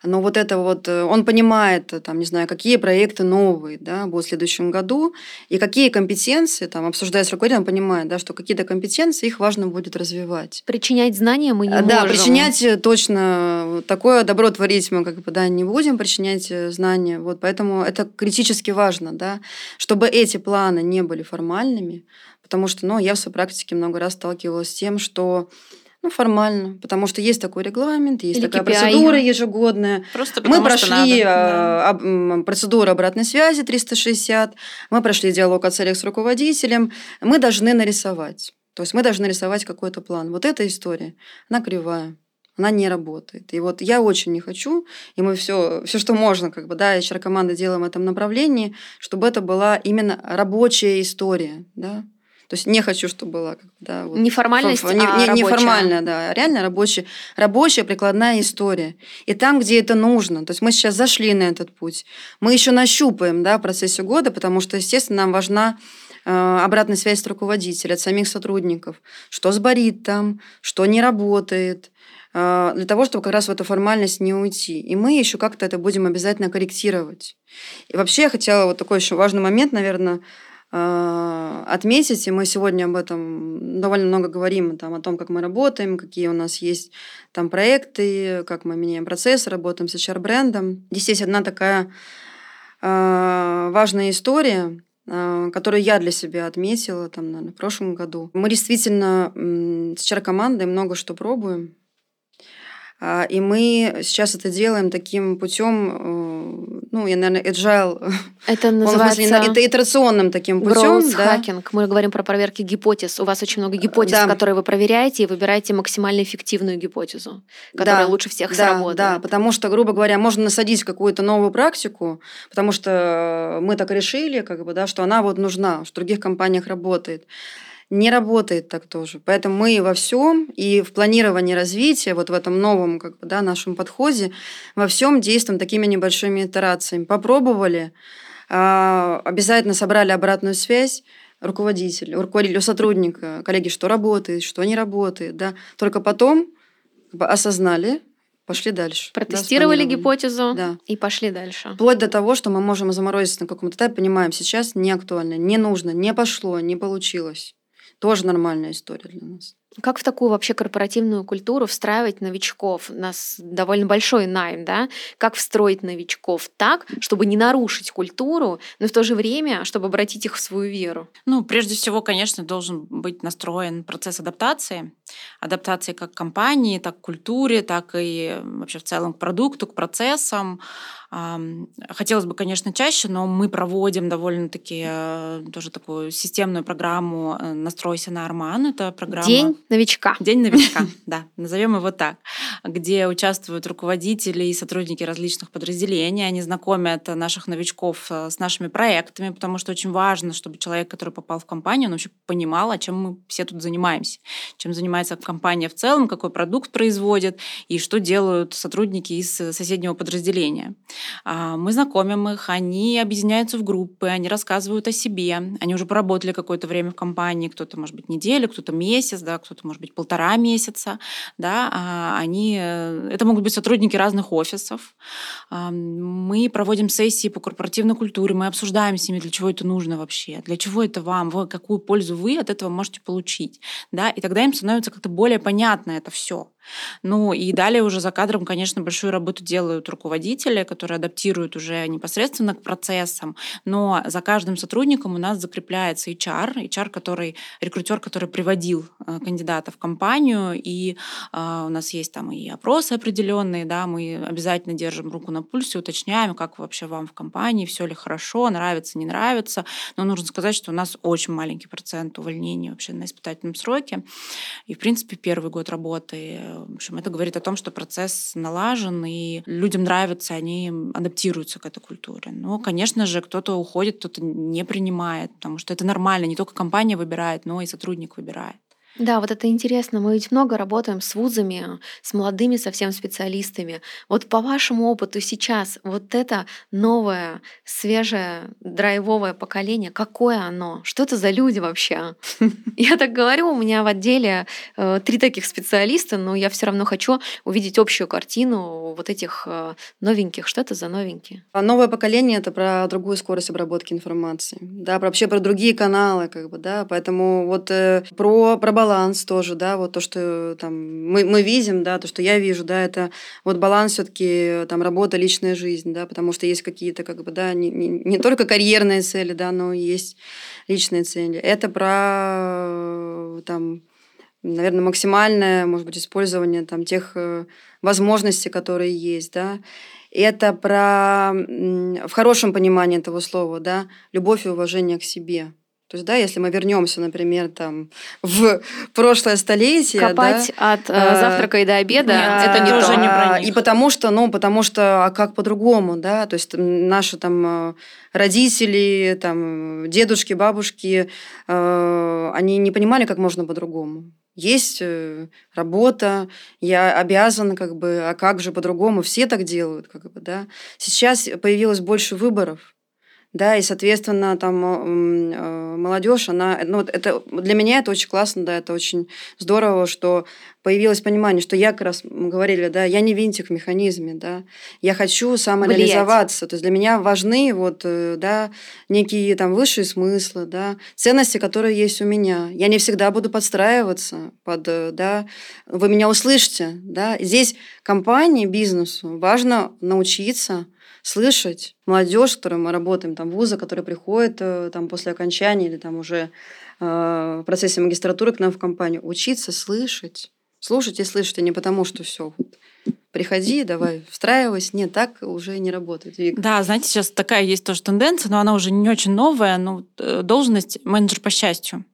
Но вот это вот, э, он понимает, э, там, не знаю, какие проекты новые да, будут в следующем году, и какие компетенции, там, обсуждая с руководителем, он понимает, да, что какие-то компетенции их важно будет развивать. Причинять знания мы не да, можем. Да, причинять точно такое добро творить мы как бы, да, не будем, причинять знания. Вот, поэтому это критически важно, да, чтобы эти планы не были формальными, Потому что ну, я в своей практике много раз сталкивалась с тем, что ну, формально, потому что есть такой регламент, есть Или такая KPI. процедура ежегодная. Просто мы прошли надо, да. об, процедуру обратной связи 360, мы прошли диалог о целях с руководителем, мы должны нарисовать. То есть мы должны рисовать какой-то план. Вот эта история, она кривая она не работает. И вот я очень не хочу, и мы все, все что можно, как бы, да, HR-команда делаем в этом направлении, чтобы это была именно рабочая история, да, то есть не хочу, чтобы была да, вот, неформальность, не, а не, неформальная, да, реально рабочая, рабочая прикладная история. И там, где это нужно, то есть мы сейчас зашли на этот путь, мы еще нащупаем, да, в процессе года, потому что, естественно, нам важна э, обратная связь от руководителя, от самих сотрудников, что сборит там, что не работает, э, для того, чтобы как раз в эту формальность не уйти. И мы еще как-то это будем обязательно корректировать. И вообще я хотела вот такой еще важный момент, наверное, а, отметить, и мы сегодня об этом довольно много говорим, там, о том, как мы работаем, какие у нас есть там проекты, как мы меняем процессы, работаем с HR-брендом. Здесь есть одна такая э, важная история, э, которую я для себя отметила там, наверное, в прошлом году. Мы действительно э, с HR-командой много что пробуем, и мы сейчас это делаем таким путем, э, ну, я, наверное, agile. Это называется... это итерационным таким путем. Да? хакинг. Мы говорим про проверки гипотез. У вас очень много гипотез, да. которые вы проверяете, и выбираете максимально эффективную гипотезу, которая да. лучше всех да, сработает. Да, потому что, грубо говоря, можно насадить какую-то новую практику, потому что мы так решили, как бы, да, что она вот нужна, что в других компаниях работает не работает так тоже. Поэтому мы во всем и в планировании развития, вот в этом новом как бы, да, нашем подходе, во всем действуем такими небольшими итерациями. Попробовали, а, обязательно собрали обратную связь, руководитель, руководитель, сотрудника, коллеги, что работает, что не работает. Да. Только потом как бы, осознали, пошли дальше. Протестировали да, гипотезу да. и пошли дальше. Вплоть до того, что мы можем заморозиться на каком-то этапе, понимаем, сейчас не актуально, не нужно, не пошло, не получилось. Тоже нормальная история для нас. Как в такую вообще корпоративную культуру встраивать новичков? У нас довольно большой найм, да? Как встроить новичков так, чтобы не нарушить культуру, но в то же время, чтобы обратить их в свою веру? Ну, прежде всего, конечно, должен быть настроен процесс адаптации. Адаптации как к компании, так к культуре, так и вообще в целом к продукту, к процессам. Хотелось бы, конечно, чаще, но мы проводим довольно-таки э, тоже такую системную программу э, «Настройся на Арман». Это программа... День новичка. День новичка, да, назовем его так, где участвуют руководители и сотрудники различных подразделений. Они знакомят наших новичков э, с нашими проектами, потому что очень важно, чтобы человек, который попал в компанию, он вообще понимал, о чем мы все тут занимаемся, чем занимается компания в целом, какой продукт производит и что делают сотрудники из соседнего подразделения. А, мы знакомим их, они объединяются в группы, они рассказывают о себе, они уже поработали какое-то время в компании, кто-то, может быть, неделю, кто-то месяц, да, кто кто-то, может быть, полтора месяца, да, а они, э, это могут быть сотрудники разных офисов. Мы проводим сессии по корпоративной культуре, мы обсуждаем с ними, для чего это нужно вообще, для чего это вам, какую пользу вы от этого можете получить, да, и тогда им становится как-то более понятно это все. Ну и далее уже за кадром, конечно, большую работу делают руководители, которые адаптируют уже непосредственно к процессам, но за каждым сотрудником у нас закрепляется HR, HR, который, рекрутер, который приводил э, кандидата в компанию, и э, у нас есть там и опросы определенные, да, мы обязательно держим руку на пульсе, уточняем, как вообще вам в компании, все ли хорошо, нравится, не нравится. Но нужно сказать, что у нас очень маленький процент увольнений вообще на испытательном сроке. И, в принципе, первый год работы в общем, это говорит о том, что процесс налажен, и людям нравится, они адаптируются к этой культуре. Но, конечно же, кто-то уходит, кто-то не принимает, потому что это нормально. Не только компания выбирает, но и сотрудник выбирает. Да, вот это интересно. Мы ведь много работаем с вузами, с молодыми совсем специалистами. Вот по вашему опыту сейчас вот это новое, свежее, драйвовое поколение, какое оно? Что это за люди вообще? Я так говорю, у меня в отделе э, три таких специалиста, но я все равно хочу увидеть общую картину вот этих э, новеньких. Что это за новенькие? А новое поколение это про другую скорость обработки информации, да, вообще про другие каналы, как бы, да, поэтому вот э, про про баланс тоже, да, вот то, что там мы, мы видим, да, то, что я вижу, да, это вот баланс все таки там работа, личная жизнь, да, потому что есть какие-то, как бы, да, не, не, не только карьерные цели, да, но есть личные цели. Это про там наверное, максимальное, может быть, использование там тех э, возможностей, которые есть, да. Это про, в хорошем понимании этого слова, да, любовь и уважение к себе. То есть, да, если мы вернемся, например, там в прошлое столетие, копать да, от э, завтрака и до обеда, нет, это не тоже то. не про них. И потому что, ну, потому что, а как по-другому, да, то есть наши там э, родители, там дедушки, бабушки, э, они не понимали, как можно по-другому. Есть э, работа, я обязана, как бы, а как же по-другому? Все так делают, как бы, да. Сейчас появилось больше выборов да, и, соответственно, там э, молодежь, она, ну, это для меня это очень классно, да, это очень здорово, что появилось понимание, что я как раз, мы говорили, да, я не винтик в механизме, да, я хочу самореализоваться, Влиять. то есть для меня важны вот, э, да, некие там высшие смыслы, да, ценности, которые есть у меня. Я не всегда буду подстраиваться под, э, да, вы меня услышите, да, здесь компании, бизнесу важно научиться слышать молодежь, с которой мы работаем, там вузы, которые приходят э, там, после окончания или там уже э, в процессе магистратуры к нам в компанию, учиться слышать. Слушать и слышать, а не потому, что все, приходи, давай встраивайся. Нет, так уже не работает. Вик. Да, знаете, сейчас такая есть тоже тенденция, но она уже не очень новая, но э, должность менеджер по счастью.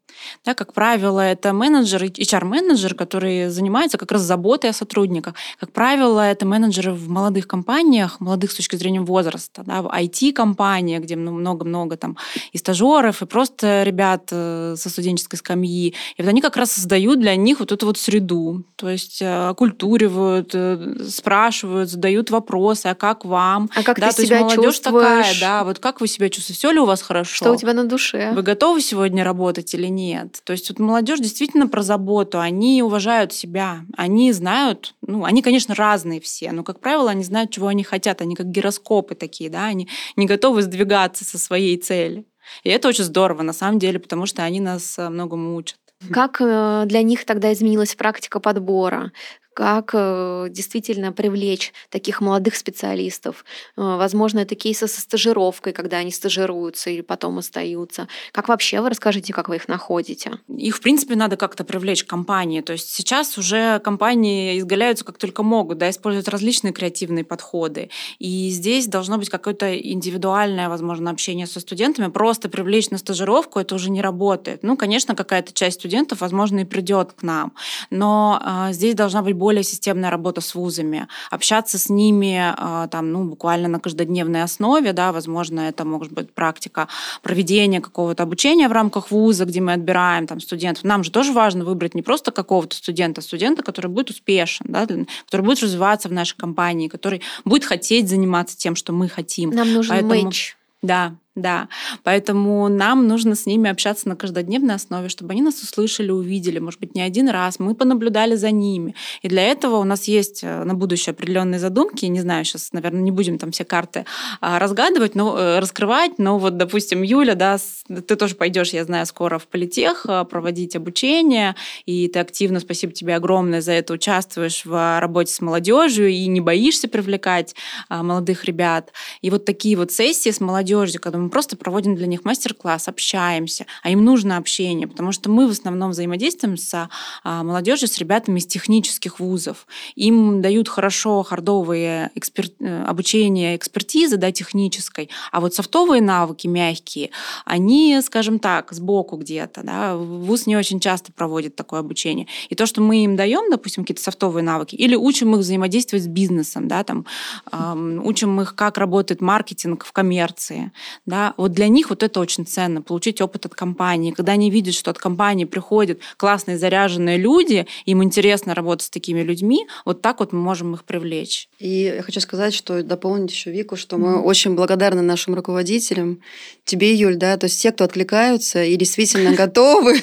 Да, как правило, это менеджер, HR-менеджер, который занимается как раз заботой о сотрудниках. Как правило, это менеджеры в молодых компаниях, молодых с точки зрения возраста, да, в IT-компаниях, где много-много там и стажеров, и просто ребят э, со студенческой скамьи. И вот они как раз создают для них вот эту вот среду. То есть э, оккультуривают, э, спрашивают, задают вопросы, а как вам? А как да, ты себя чувствуешь? такая, да, вот как вы себя чувствуете? Все ли у вас хорошо? Что у тебя на душе? Вы готовы сегодня работать или нет? Нет. То есть вот молодежь действительно про заботу, они уважают себя, они знают, ну, они, конечно, разные все, но, как правило, они знают, чего они хотят, они как гироскопы такие, да, они не готовы сдвигаться со своей цели. И это очень здорово, на самом деле, потому что они нас э, многому учат. Как э, для них тогда изменилась практика подбора? Как э, действительно привлечь таких молодых специалистов. Э, возможно, это кейсы со стажировкой, когда они стажируются и потом остаются. Как вообще вы расскажите, как вы их находите? Их, в принципе, надо как-то привлечь к компании. То есть сейчас уже компании изгаляются как только могут, да, используют различные креативные подходы. И здесь должно быть какое-то индивидуальное, возможно, общение со студентами. Просто привлечь на стажировку это уже не работает. Ну, конечно, какая-то часть студентов, возможно, и придет к нам. Но э, здесь должна быть более системная работа с вузами, общаться с ними а, там, ну, буквально на каждодневной основе, да, возможно, это может быть практика проведения какого-то обучения в рамках вуза, где мы отбираем там студентов. Нам же тоже важно выбрать не просто какого-то студента, а студента, который будет успешен, да, который будет развиваться в нашей компании, который будет хотеть заниматься тем, что мы хотим. Нам нужен Поэтому... матч. Да, Да, поэтому нам нужно с ними общаться на каждодневной основе, чтобы они нас услышали, увидели, может быть, не один раз, мы понаблюдали за ними. И для этого у нас есть э, на будущее определенные задумки. Не знаю, сейчас, наверное, не будем там все карты а, разгадывать, но э, раскрывать. Но вот, допустим, Юля, да, ты тоже пойдешь, я знаю, скоро в политех э, проводить обучение, и ты активно, спасибо тебе огромное за это, участвуешь в работе с молодежью и не боишься привлекать а, молодых ребят. И вот такие вот сессии с молодежью, когда мы просто проводим для них мастер-класс, общаемся, а им нужно общение, потому что мы в основном взаимодействуем с а, молодежью, с ребятами из технических вузов. Им дают хорошо хардовые экспер... Э, обучение экспертизы да, технической, а вот софтовые навыки мягкие, они, скажем так, сбоку где-то. Да. Вуз не очень часто проводит такое обучение. И то, что мы им даем, допустим, какие-то софтовые навыки, или учим их взаимодействовать с бизнесом, да, там, эм, учим их, как работает маркетинг в коммерции, да, вот для них вот это очень ценно, получить опыт от компании. Когда они видят, что от компании приходят классные заряженные люди, им интересно работать с такими людьми, вот так вот мы можем их привлечь. И я хочу сказать, что дополнить еще Вику, что мы mm-hmm. очень благодарны нашим руководителям, тебе, Юль, да, то есть те, кто откликаются и действительно готовы,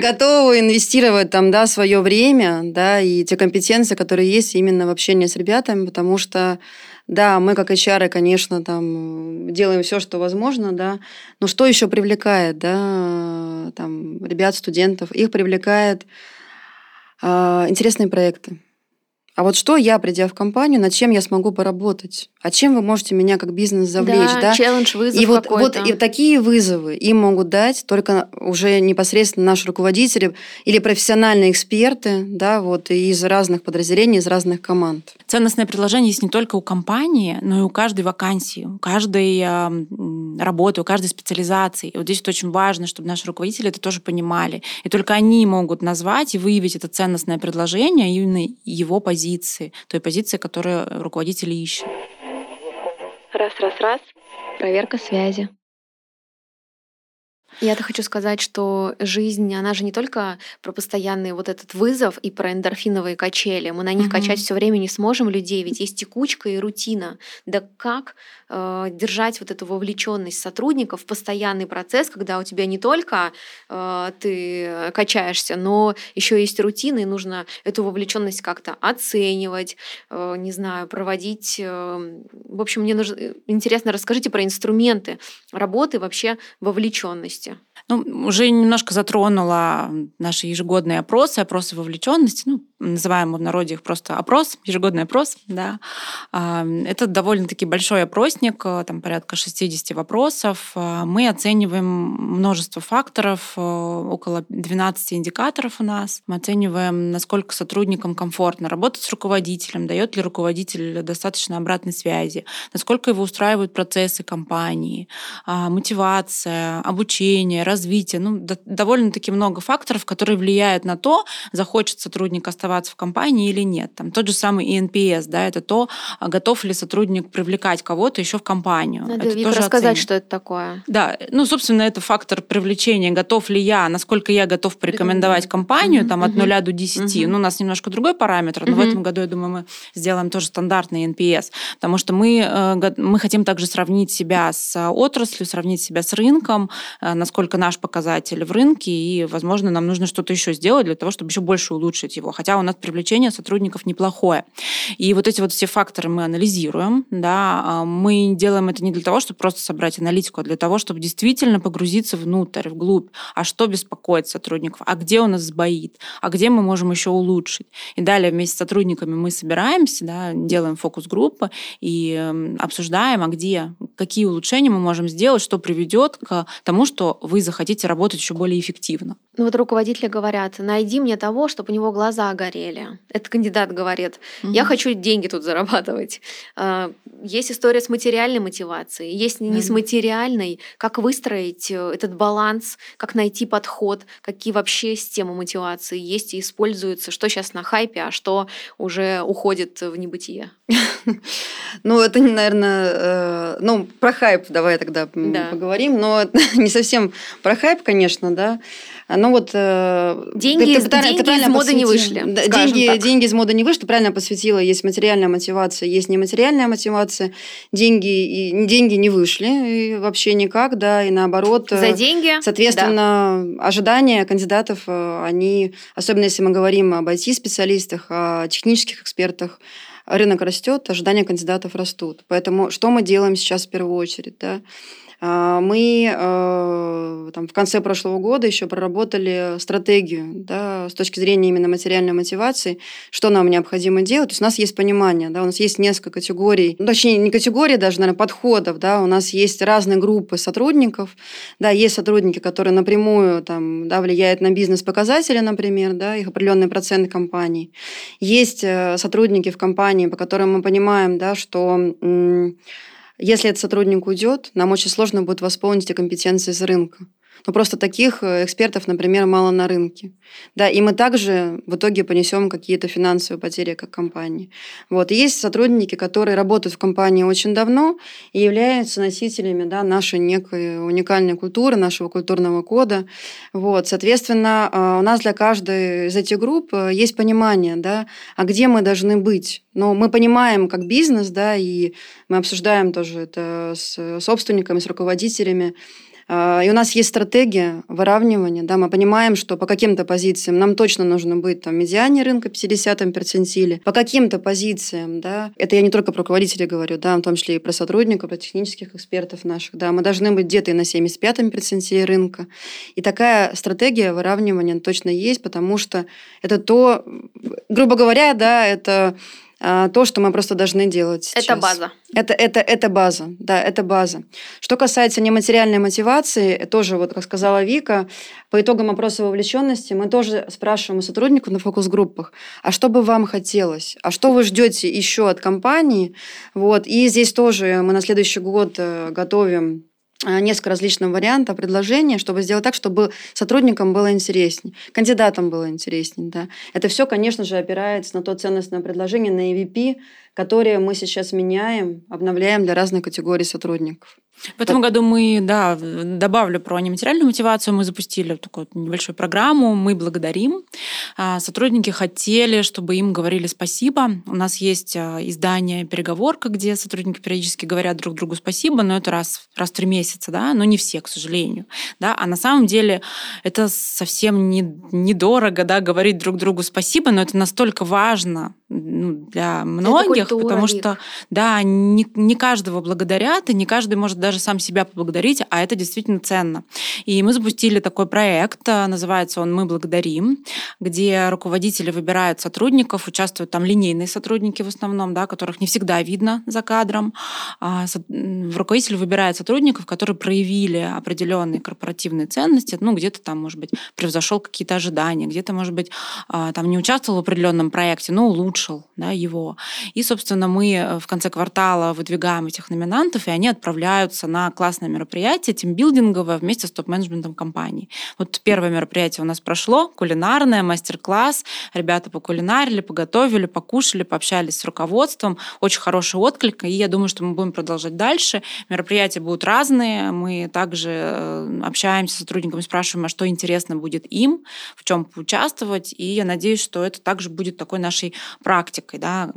готовы инвестировать там, да, свое время, да, и те компетенции, которые есть именно в общении с ребятами, потому что да, мы как HR, конечно, там делаем все, что возможно, да. Но что еще привлекает, да, там ребят, студентов? Их привлекает э, интересные проекты. А вот что я, придя в компанию, над чем я смогу поработать? А чем вы можете меня как бизнес завлечь? Да, да? челлендж, вызов И вот, вот и такие вызовы им могут дать только уже непосредственно наши руководители или профессиональные эксперты да, вот, из разных подразделений, из разных команд. Ценностное предложение есть не только у компании, но и у каждой вакансии, у каждой работы, у каждой специализации. И вот здесь вот очень важно, чтобы наши руководители это тоже понимали. И только они могут назвать и выявить это ценностное предложение, именно его позиции, той позиции, которую руководители ищут. Раз, раз, раз. Проверка связи. Я-то хочу сказать, что жизнь, она же не только про постоянный вот этот вызов и про эндорфиновые качели. Мы на них угу. качать все время не сможем людей, ведь есть текучка и рутина. Да как э, держать вот эту вовлеченность сотрудников в постоянный процесс, когда у тебя не только э, ты качаешься, но еще есть рутина, и нужно эту вовлеченность как-то оценивать, э, не знаю, проводить. Э, в общем, мне нужно интересно, расскажите про инструменты работы вообще вовлеченности вовлеченности? Ну, уже немножко затронула наши ежегодные опросы, опросы вовлеченности. Ну, называем в народе их просто опрос, ежегодный опрос. Да. А, это довольно-таки большой опросник, э, там порядка 60 вопросов. А, мы оцениваем множество факторов, э, около 12 индикаторов у нас. Мы оцениваем, насколько сотрудникам комфортно работать с руководителем, дает ли руководитель достаточно обратной связи, насколько его устраивают процессы компании, а, мотивация, обучение, развитие. Ну, довольно-таки много факторов, которые влияют на то, захочет сотрудник оставаться в компании или нет. Там тот же самый ENPS, да, это то, а готов ли сотрудник привлекать кого-то еще в компанию. Надо это тоже рассказать, оценить. что это такое. Да, ну, собственно, это фактор привлечения. Готов ли я, насколько я готов порекомендовать компанию mm-hmm. там от нуля до 10. Mm-hmm. Ну, у нас немножко другой параметр, но mm-hmm. в этом году, я думаю, мы сделаем тоже стандартный NPS, потому что мы, э, мы хотим также сравнить себя с отраслью, сравнить себя с рынком, э, насколько наш показатель в рынке, и, возможно, нам нужно что-то еще сделать для того, чтобы еще больше улучшить его. Хотя у нас привлечение сотрудников неплохое. И вот эти вот все факторы мы анализируем. Да, а, мы делаем это не для того, чтобы просто собрать аналитику, а для того, чтобы действительно погрузиться внутрь, вглубь. А что беспокоит сотрудников? А где у нас сбоит? А где мы можем еще улучшить? И далее вместе с сотрудниками мы собираемся, да, делаем фокус-группы и обсуждаем, а где, какие улучшения мы можем сделать, что приведет к тому, что вы захотите работать еще более эффективно. Ну вот руководители говорят, найди мне того, чтобы у него глаза горели. Этот кандидат говорит, я угу. хочу деньги тут зарабатывать. А, есть история с материальной мотивацией, есть не с материальной. Как выстроить э, этот баланс, как найти подход, какие вообще системы мотивации есть и используются, что сейчас на хайпе, а что уже уходит в небытие. Ну, это, наверное, э, ну, про хайп давай тогда поговорим, но не совсем совсем про хайп, конечно, да. Но вот... Э, деньги, ты, ты, деньги ты из моды не вышли, да, деньги, так. деньги из моды не вышли, ты правильно посвятила. Есть материальная мотивация, есть нематериальная мотивация. Деньги, и, деньги не вышли и вообще никак, да, и наоборот. За деньги? Соответственно, да. ожидания кандидатов, они, особенно если мы говорим об IT-специалистах, о технических экспертах, рынок растет, ожидания кандидатов растут. Поэтому что мы делаем сейчас в первую очередь? Да? А, мы э, там, в конце прошлого года еще проработали стратегию да, с точки зрения именно материальной мотивации, что нам необходимо делать. То есть у нас есть понимание, да, у нас есть несколько категорий, ну, точнее, не категории даже, наверное, подходов. Да, у нас есть разные группы сотрудников. Да, есть сотрудники, которые напрямую там, да, влияют на бизнес-показатели, например, да, их определенный процент компаний. Есть э, сотрудники в компании, по которым мы понимаем, да, что если этот сотрудник уйдет, нам очень сложно будет восполнить эти компетенции из рынка. Но просто таких э, экспертов, например, мало на рынке. Да, и мы также в итоге понесем какие-то финансовые потери как компания. Вот. И есть сотрудники, которые работают в компании очень давно и являются носителями да, нашей некой уникальной культуры, нашего культурного кода. Вот. Соответственно, э, у нас для каждой из этих групп э, есть понимание, да, а где мы должны быть. Но мы понимаем как бизнес, да, и мы обсуждаем тоже это с собственниками, с руководителями, а, и у нас есть стратегия выравнивания. Да, мы понимаем, что по каким-то позициям нам точно нужно быть там, медиане рынка 50 перцентиле. По каким-то позициям, да, это я не только про руководителей говорю, да, в том числе и про сотрудников, про технических экспертов наших, да, мы должны быть где-то и на 75 перцентиле рынка. И такая стратегия выравнивания точно есть, потому что это то, грубо говоря, да, это а, то, что мы просто должны делать сейчас. Это база. Это, это, это база, да, это база. Что касается нематериальной мотивации, тоже, вот как сказала Вика, по итогам опроса вовлеченности мы тоже спрашиваем у сотрудников на фокус-группах, а что бы вам хотелось, а что вы ждете еще от компании, вот, и здесь тоже мы на следующий год э, готовим несколько различных вариантов предложения, чтобы сделать так, чтобы сотрудникам было интереснее, кандидатам было интереснее. Да. Это все, конечно же, опирается на то ценностное предложение, на EVP, которое мы сейчас меняем, обновляем для разных категорий сотрудников. В этом году мы, да, добавлю про нематериальную мотивацию, мы запустили такую небольшую программу «Мы благодарим». А, сотрудники хотели, чтобы им говорили спасибо. У нас есть а, издание «Переговорка», где сотрудники периодически говорят друг другу спасибо, но это раз, раз в три месяца, да, но не все, к сожалению. Да? А на самом деле это совсем не, недорого, да, говорить друг другу спасибо, но это настолько важно ну, для многих, потому что, да, не, не каждого благодарят, и не каждый может даже сам себя поблагодарить, а это действительно ценно. И мы запустили такой проект, э, называется он «Мы благодарим», где руководители выбирают сотрудников, участвуют там линейные сотрудники в основном, да, которых не всегда видно за кадром. А, руководитель выбирает сотрудников, которые проявили определенные корпоративные ценности, ну, где-то там, может быть, превзошел какие-то ожидания, где-то, может быть, а, там не участвовал в определенном проекте, но улучшил да, его. И, собственно, мы э, в конце квартала выдвигаем этих номинантов, и они отправляются на классное мероприятие, тимбилдинговое, вместе с топ-менеджментом компании. Вот первое мероприятие у нас прошло, кулинарное, мастер-класс. Ребята покулинарили, поготовили, покушали, пообщались с руководством. Очень хороший отклик, и я думаю, что мы будем продолжать дальше. Мероприятия будут разные. Мы также э, общаемся с сотрудниками, спрашиваем, а что интересно будет им, в чем поучаствовать. И я надеюсь, что это также будет такой нашей практикой, да,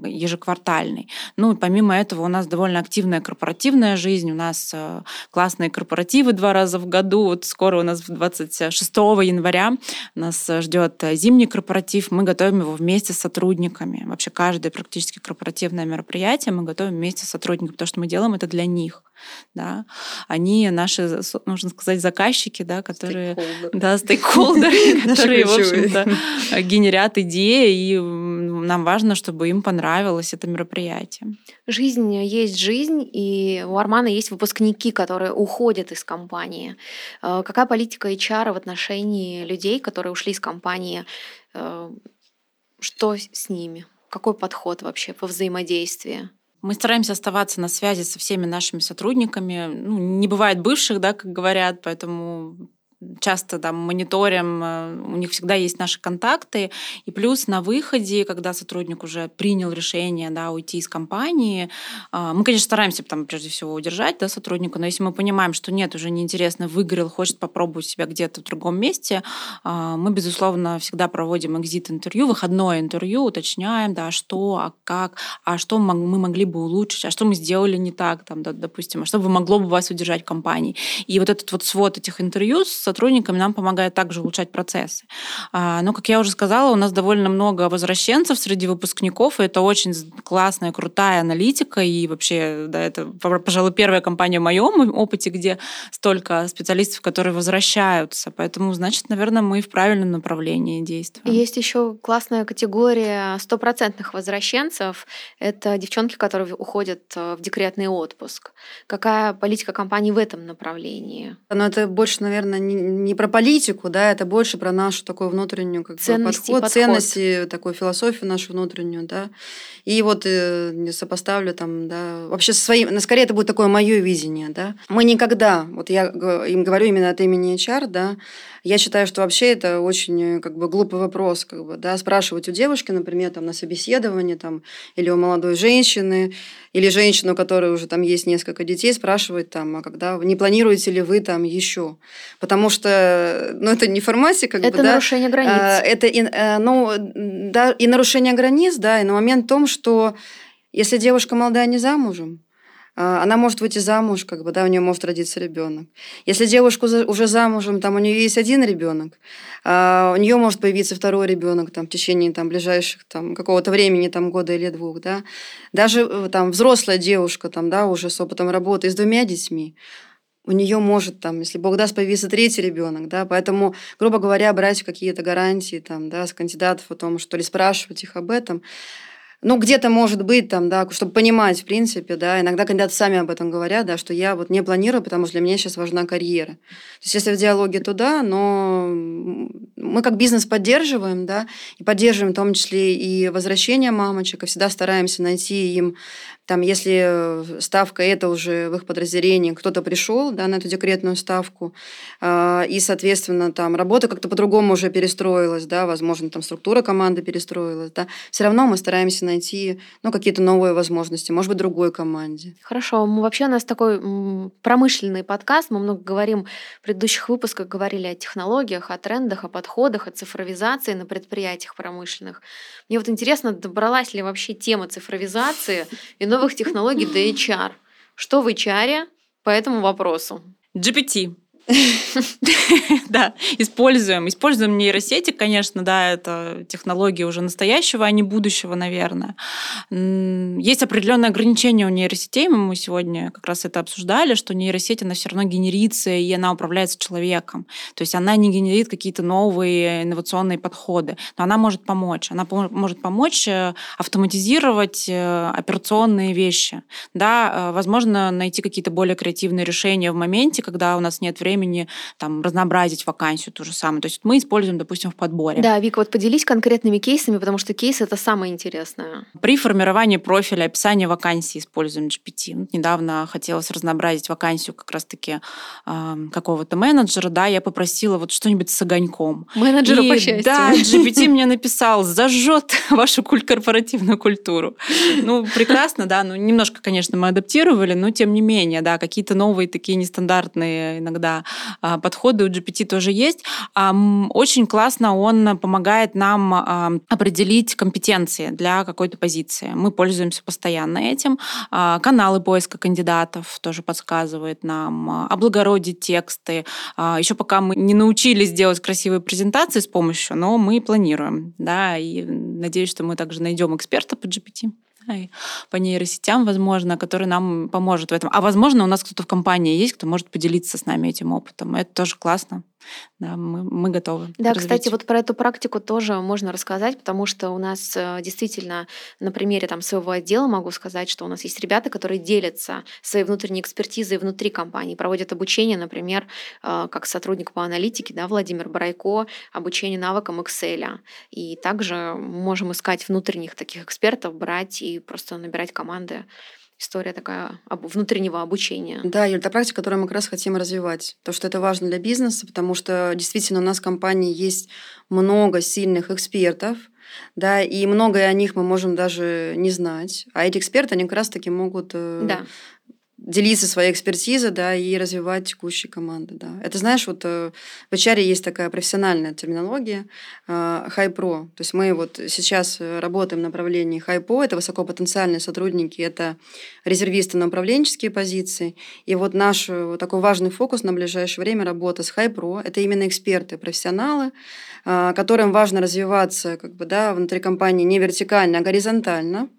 ежеквартальной. Ну и помимо этого у нас довольно активная корпоративная жизнь. У нас Э, классные корпоративы два раза в году. Вот скоро у нас 26 января нас ждет зимний корпоратив. Мы готовим его вместе с сотрудниками. Вообще каждое практически корпоративное мероприятие мы готовим вместе с сотрудниками, потому что мы делаем это для них да, они наши, нужно сказать, заказчики, да, которые, стейкхолдеры. да, стейкхолдеры, которые, в общем-то, генерят идеи, и нам важно, чтобы им понравилось это мероприятие. Жизнь есть жизнь, и у Армана есть выпускники, которые уходят из компании. Э, какая политика HR в отношении людей, которые ушли из компании? Э, что с ними? Какой подход вообще по взаимодействию? Мы стараемся оставаться на связи со всеми нашими сотрудниками. Ну, не бывает бывших, да, как говорят, поэтому часто там мониторим, э, у них всегда есть наши контакты. И плюс на выходе, когда сотрудник уже принял решение да, уйти из компании, э, мы, конечно, стараемся там, прежде всего удержать да, сотрудника, но если мы понимаем, что нет, уже неинтересно, выгорел, хочет попробовать себя где-то в другом месте, э, мы, безусловно, всегда проводим экзит-интервью, выходное интервью, уточняем, да, что, а как, а что мы могли бы улучшить, а что мы сделали не так, там, да, допустим, а что бы могло бы вас удержать в компании. И вот этот вот свод этих интервью с сотрудниками нам помогает также улучшать процессы. А, но, как я уже сказала, у нас довольно много возвращенцев среди выпускников, и это очень классная, крутая аналитика, и вообще, да, это, пожалуй, первая компания в моем опыте, где столько специалистов, которые возвращаются. Поэтому, значит, наверное, мы в правильном направлении действуем. Есть еще классная категория стопроцентных возвращенцев. Это девчонки, которые уходят э, в декретный отпуск. Какая политика компании в этом направлении? Но это больше, наверное, не, не про политику, да, это больше про нашу такую внутреннюю как ценности, подход, подход, ценности, такую философию нашу внутреннюю, да. И вот э, сопоставлю там, да, вообще со своим, скорее это будет такое мое видение, да. Мы никогда, вот я им говорю именно от имени HR, да, я считаю, что вообще это очень как бы глупый вопрос, как бы, да, спрашивать у девушки, например, там на собеседовании там или у молодой женщины, или женщину, у которой уже там есть несколько детей, спрашивать там, а когда не планируете ли вы там еще? Потому что, ну, это не формате, как это бы, нарушение да, границ. Это, э, ну, да, и нарушение границ, да, и на момент в том, что если девушка молодая не замужем, а, она может выйти замуж, как бы, да, у нее может родиться ребенок. Если девушка уже замужем, там у нее есть один ребенок, а у нее может появиться второй ребенок там в течение там ближайших там какого-то времени, там года или двух, да. Даже э, там взрослая девушка там, да, уже с опытом работы с двумя детьми, у нее может там, если Бог даст, появиться третий ребенок, да, поэтому, грубо говоря, брать какие-то гарантии там, да, с кандидатов о том, что ли спрашивать их об этом, ну, где-то может быть там, да, чтобы понимать, в принципе, да, иногда кандидаты сами об этом говорят, да, что я вот не планирую, потому что для меня сейчас важна карьера. То есть, если в диалоге, то да, но мы как бизнес поддерживаем, да, и поддерживаем в том числе и возвращение мамочек, и всегда стараемся найти им там, если ставка это уже в их подразделении, кто-то пришел да, на эту декретную ставку, э, и, соответственно, там работа как-то по-другому уже перестроилась, да, возможно, там структура команды перестроилась, да, все равно мы стараемся найти ну, какие-то новые возможности, может быть, другой команде. Хорошо, мы вообще у нас такой промышленный подкаст, мы много говорим в предыдущих выпусках, говорили о технологиях, о трендах, о подходах, о цифровизации на предприятиях промышленных. Мне вот интересно, добралась ли вообще тема цифровизации и новых технологий до HR. Что в HR по этому вопросу? GPT. Да, используем. Используем нейросети, конечно, да, это технологии уже настоящего, а не будущего, наверное. Есть определенные ограничения у нейросетей, мы сегодня как раз это обсуждали, что нейросеть, она все равно генерится, и она управляется человеком. То есть она не генерит какие-то новые инновационные подходы, но она может помочь. Она может помочь э, автоматизировать э, операционные вещи. Да, э, возможно, найти какие-то более креативные решения в моменте, когда у нас нет времени времени там, разнообразить вакансию ту же самую. То есть мы используем, допустим, в подборе. Да, Вика, вот поделись конкретными кейсами, потому что кейс — это самое интересное. При формировании профиля, описания вакансии используем GPT. Вот недавно хотелось разнообразить вакансию как раз-таки э, какого-то менеджера, да, я попросила вот что-нибудь с огоньком. Менеджера, И, по счастью. Да, GPT мне написал, зажжет вашу корпоративную культуру. Ну, прекрасно, да, ну, немножко, конечно, мы адаптировали, но тем не менее, да, какие-то новые такие нестандартные иногда а, подходы у GPT тоже есть. Очень классно он помогает нам а, определить компетенции для какой-то позиции. Мы пользуемся постоянно этим. А, каналы поиска кандидатов тоже подсказывает нам, облагородить тексты. Еще пока мы не научились делать красивые презентации с помощью, но мы планируем. Да, и надеюсь, что мы также найдем эксперта по GPT по нейросетям, возможно, который нам поможет в этом. А возможно, у нас кто-то в компании есть, кто может поделиться с нами этим опытом. Это тоже классно да, мы, мы готовы. Да, развить. кстати, вот про эту практику тоже можно рассказать, потому что у нас э, действительно на примере там своего отдела могу сказать, что у нас есть ребята, которые делятся своей внутренней экспертизой внутри компании, проводят обучение, например, э, как сотрудник по аналитике, да, Владимир Барайко, обучение навыкам Excel. И также можем искать внутренних таких экспертов, брать и просто набирать команды история такая внутреннего обучения. Да, Юль, это практика, которую мы как раз хотим развивать. То, что это важно для бизнеса, потому что действительно у нас в компании есть много сильных экспертов, да, и многое о них мы можем даже не знать. А эти эксперты, они как раз-таки могут э, да делиться своей экспертизой, да, и развивать текущие команды, да. Это, знаешь, вот э, в HR есть такая профессиональная терминология э, high pro. То есть мы вот сейчас э, работаем в направлении pro, это высокопотенциальные сотрудники, это резервисты на управленческие позиции. И вот наш вот такой важный фокус на ближайшее время работа с pro, это именно эксперты, профессионалы, которым важно развиваться как бы, да, внутри компании не вертикально, а горизонтально,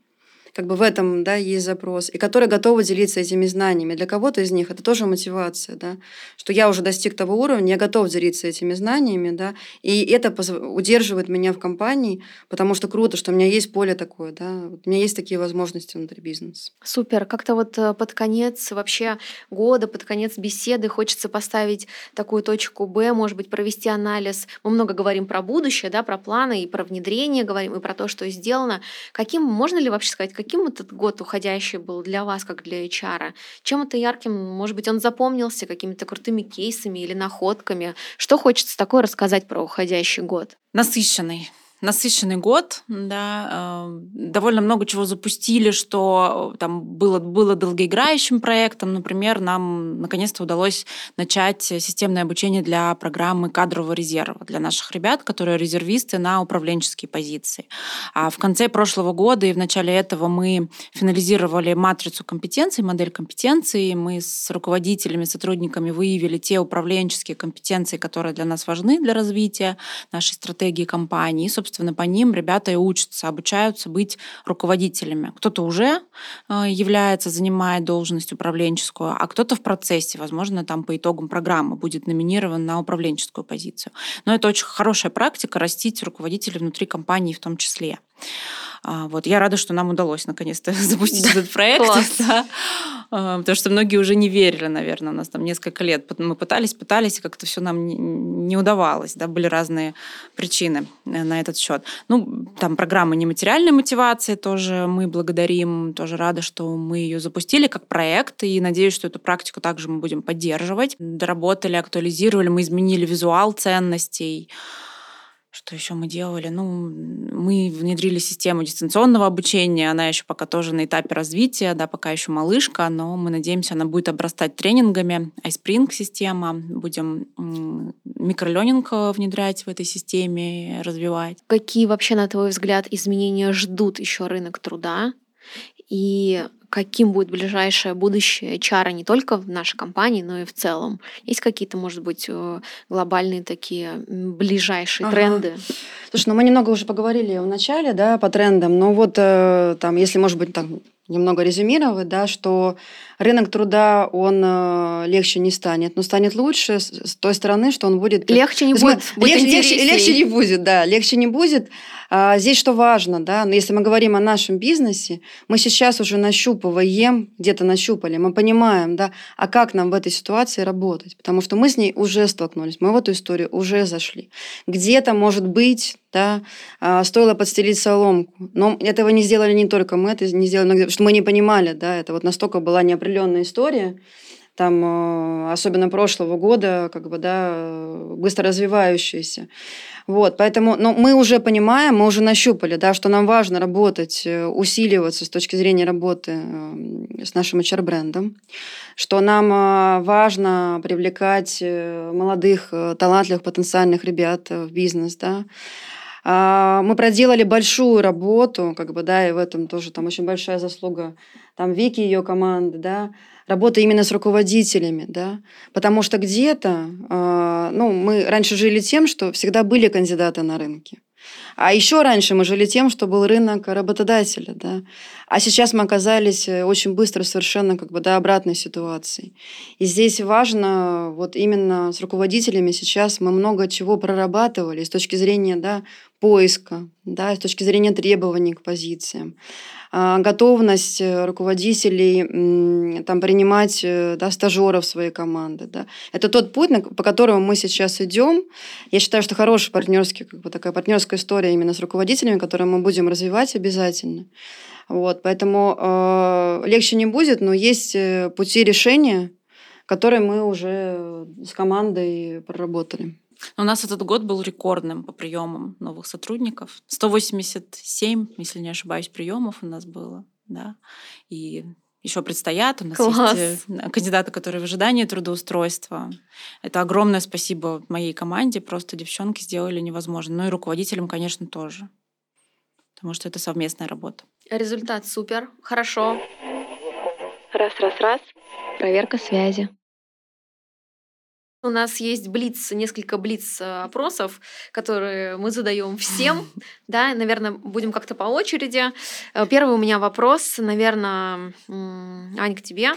как бы в этом да, есть запрос, и которые готовы делиться этими знаниями. Для кого-то из них это тоже мотивация, да, что я уже достиг того уровня, я готов делиться этими знаниями, да, и это удерживает меня в компании, потому что круто, что у меня есть поле такое, да, у меня есть такие возможности внутри бизнеса. Супер. Как-то вот э, под конец вообще года, под конец беседы хочется поставить такую точку Б, может быть, провести анализ. Мы много говорим про будущее, да, про планы и про внедрение говорим, и про то, что сделано. Каким, можно ли вообще сказать, каким этот год уходящий был для вас, как для HR? Чем это ярким? Может быть, он запомнился какими-то крутыми кейсами или находками? Что хочется такое рассказать про уходящий год? Насыщенный насыщенный год, да, э, довольно много чего запустили, что там было, было долгоиграющим проектом. Например, нам наконец-то удалось начать системное обучение для программы кадрового резерва для наших ребят, которые резервисты на управленческие позиции. А в конце прошлого года и в начале этого мы финализировали матрицу компетенций, модель компетенций. Мы с руководителями, сотрудниками выявили те управленческие компетенции, которые для нас важны для развития нашей стратегии компании. И, собственно, собственно, по ним ребята и учатся, обучаются быть руководителями. Кто-то уже э, является, занимает должность управленческую, а кто-то в процессе, возможно, там по итогам программы будет номинирован на управленческую позицию. Но это очень хорошая практика растить руководителей внутри компании в том числе. А, вот. Я рада, что нам удалось наконец-то запустить этот проект. Да. А, потому что многие уже не верили, наверное. У нас там несколько лет мы пытались, пытались, и как-то все нам не удавалось. Да? Были разные причины э, на этот счет. Ну, там программа нематериальной мотивации тоже мы благодарим. Тоже рада, что мы ее запустили как проект. И надеюсь, что эту практику также мы будем поддерживать. Доработали, актуализировали, мы изменили визуал ценностей. Что еще мы делали? Ну, мы внедрили систему дистанционного обучения. Она еще пока тоже на этапе развития, да, пока еще малышка, но мы надеемся, она будет обрастать тренингами. iSpring система. Будем микроленинг э, внедрять в этой системе, развивать. Какие вообще, на твой взгляд, изменения ждут еще рынок труда? И каким будет ближайшее будущее HR не только в нашей компании, но и в целом? Есть какие-то, может быть, э, глобальные такие ближайшие ага. тренды? Слушай, ну мы немного уже поговорили в начале, да, по трендам, но вот э, там, если, может быть, там немного резюмировать, да, что рынок труда, он э, легче не станет, но станет лучше с, той стороны, что он будет... Легче не будет, будет легче, легче, легче не будет, да, легче не будет. А здесь что важно, да, но если мы говорим о нашем бизнесе, мы сейчас уже нащупываем, где-то нащупали, мы понимаем, да, а как нам в этой ситуации работать, потому что мы с ней уже столкнулись, мы в эту историю уже зашли. Где-то, может быть, да, а, стоило подстелить соломку. Но этого не сделали не только мы, это не сделали, потому что мы не понимали, да, это вот настолько была неопределенная история, там, э, особенно прошлого года, как бы, да, быстро развивающаяся. Вот, поэтому но мы уже понимаем, мы уже нащупали, да, что нам важно работать, э, усиливаться с точки зрения работы э, с нашим HR-брендом, что нам важно привлекать молодых, талантливых, потенциальных ребят в бизнес, да, а, мы проделали большую работу, как бы, да, и в этом тоже там очень большая заслуга там Вики и ее команды, да, работа именно с руководителями, да, потому что где-то, э, ну, мы раньше жили тем, что всегда были кандидаты на рынке. А еще раньше мы жили тем, что был рынок работодателя, да. А сейчас мы оказались э, очень быстро совершенно как бы до обратной ситуации. И здесь важно вот именно с руководителями сейчас мы много чего прорабатывали с точки зрения да, поиска, да, с точки зрения требований к позициям. А, готовность э, руководителей там, принимать э, да, стажеров своей команды. Да. Это тот путь, по которому мы сейчас идем. Я считаю, что хорошая партнерский, как бы такая партнерская история именно с руководителями, которую мы будем развивать обязательно. Вот, поэтому э, легче не будет, но есть э, пути решения, которые мы уже с командой проработали. У нас этот год был рекордным по приемам новых сотрудников. 187, если не ошибаюсь, приемов у нас было. Да. И еще предстоят. У нас Класс. есть э, кандидаты, которые в ожидании трудоустройства. Это огромное спасибо моей команде. Просто девчонки сделали невозможно. Ну и руководителям, конечно, тоже. Потому что это совместная работа. Результат супер. Хорошо. Раз, раз, раз. Проверка связи. У нас есть блиц, несколько блиц э, опросов, которые мы задаем всем. Да, наверное, будем как-то по очереди. Э, Первый у меня вопрос, наверное, м, Ань, к тебе.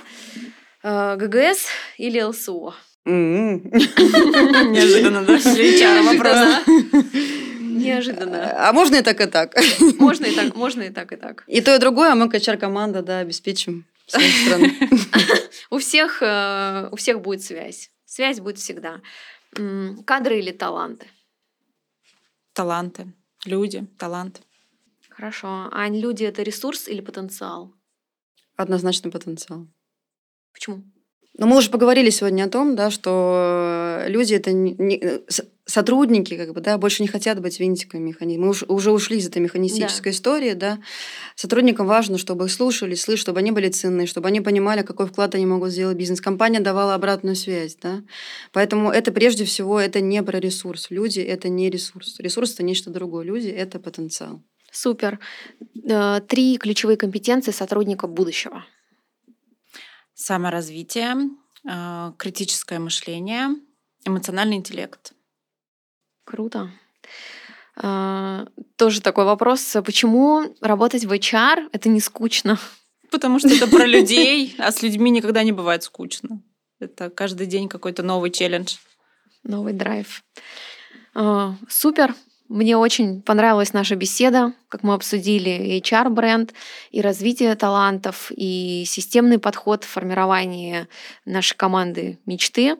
Э, ГГС или ЛСО? М-м. Неожиданно, да? Для HR вопрос. Да. Неожиданно. А можно и так, и так. Можно и так, можно и так, и так. И то, и другое, а мы, как HR-команда, да, обеспечим. У всех, э, у всех будет связь. Связь будет всегда. Кадры или таланты? Таланты. Люди, таланты. Хорошо. Ань, люди это ресурс или потенциал? Однозначно потенциал. Почему? Но мы уже поговорили сегодня о том, да, что люди это не- не- э, сотрудники, как бы, да, больше не хотят быть винтиками механизма. Мы уж- уже ушли из этой механистической истории, да. Сотрудникам важно, чтобы их слушали, слышали, чтобы они были ценные, чтобы они понимали, какой вклад они могут сделать в бизнес. Компания давала обратную связь, да. Поэтому это прежде всего это не про ресурс. Люди это не ресурс. Ресурс это нечто другое. Люди это потенциал. Супер. Э, Три ключевые компетенции сотрудника будущего. Саморазвитие, э, критическое мышление, эмоциональный интеллект. Круто. А, Тоже такой вопрос. Почему работать в HR это не скучно? Потому что это про людей, а с людьми никогда не бывает скучно. Это каждый день какой-то новый челлендж. Новый драйв. А, Супер. Мне очень понравилась наша беседа, как мы обсудили HR-бренд, и развитие талантов, и системный подход в формировании нашей команды мечты.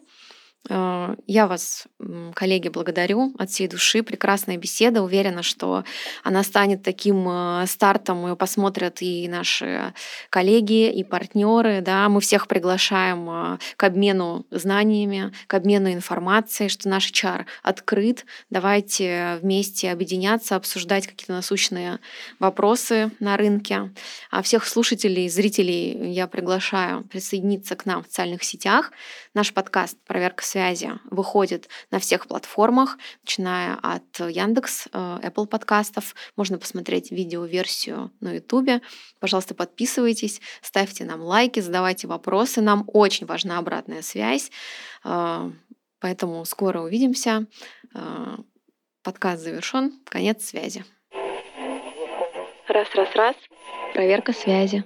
Э, Я вас, коллеги, благодарю от всей души. Прекрасная беседа. Уверена, что она станет таким э, стартом. Ее посмотрят и наши коллеги, и партнеры. Да? Мы всех приглашаем э, к обмену знаниями, к обмену информацией, что наш HR открыт. Давайте вместе объединяться, обсуждать какие-то насущные вопросы на рынке. А всех слушателей, зрителей я приглашаю присоединиться к нам в социальных сетях. Наш подкаст «Проверка связи» выходит на всех платформах, начиная от Яндекс, э, Apple подкастов. Можно посмотреть видеоверсию на YouTube. Пожалуйста, подписывайтесь, ставьте нам лайки, задавайте вопросы. Нам очень важна обратная связь. Э, Поэтому скоро увидимся. Э, Подкаст завершен. Конец связи. Раз, раз, раз. Проверка связи.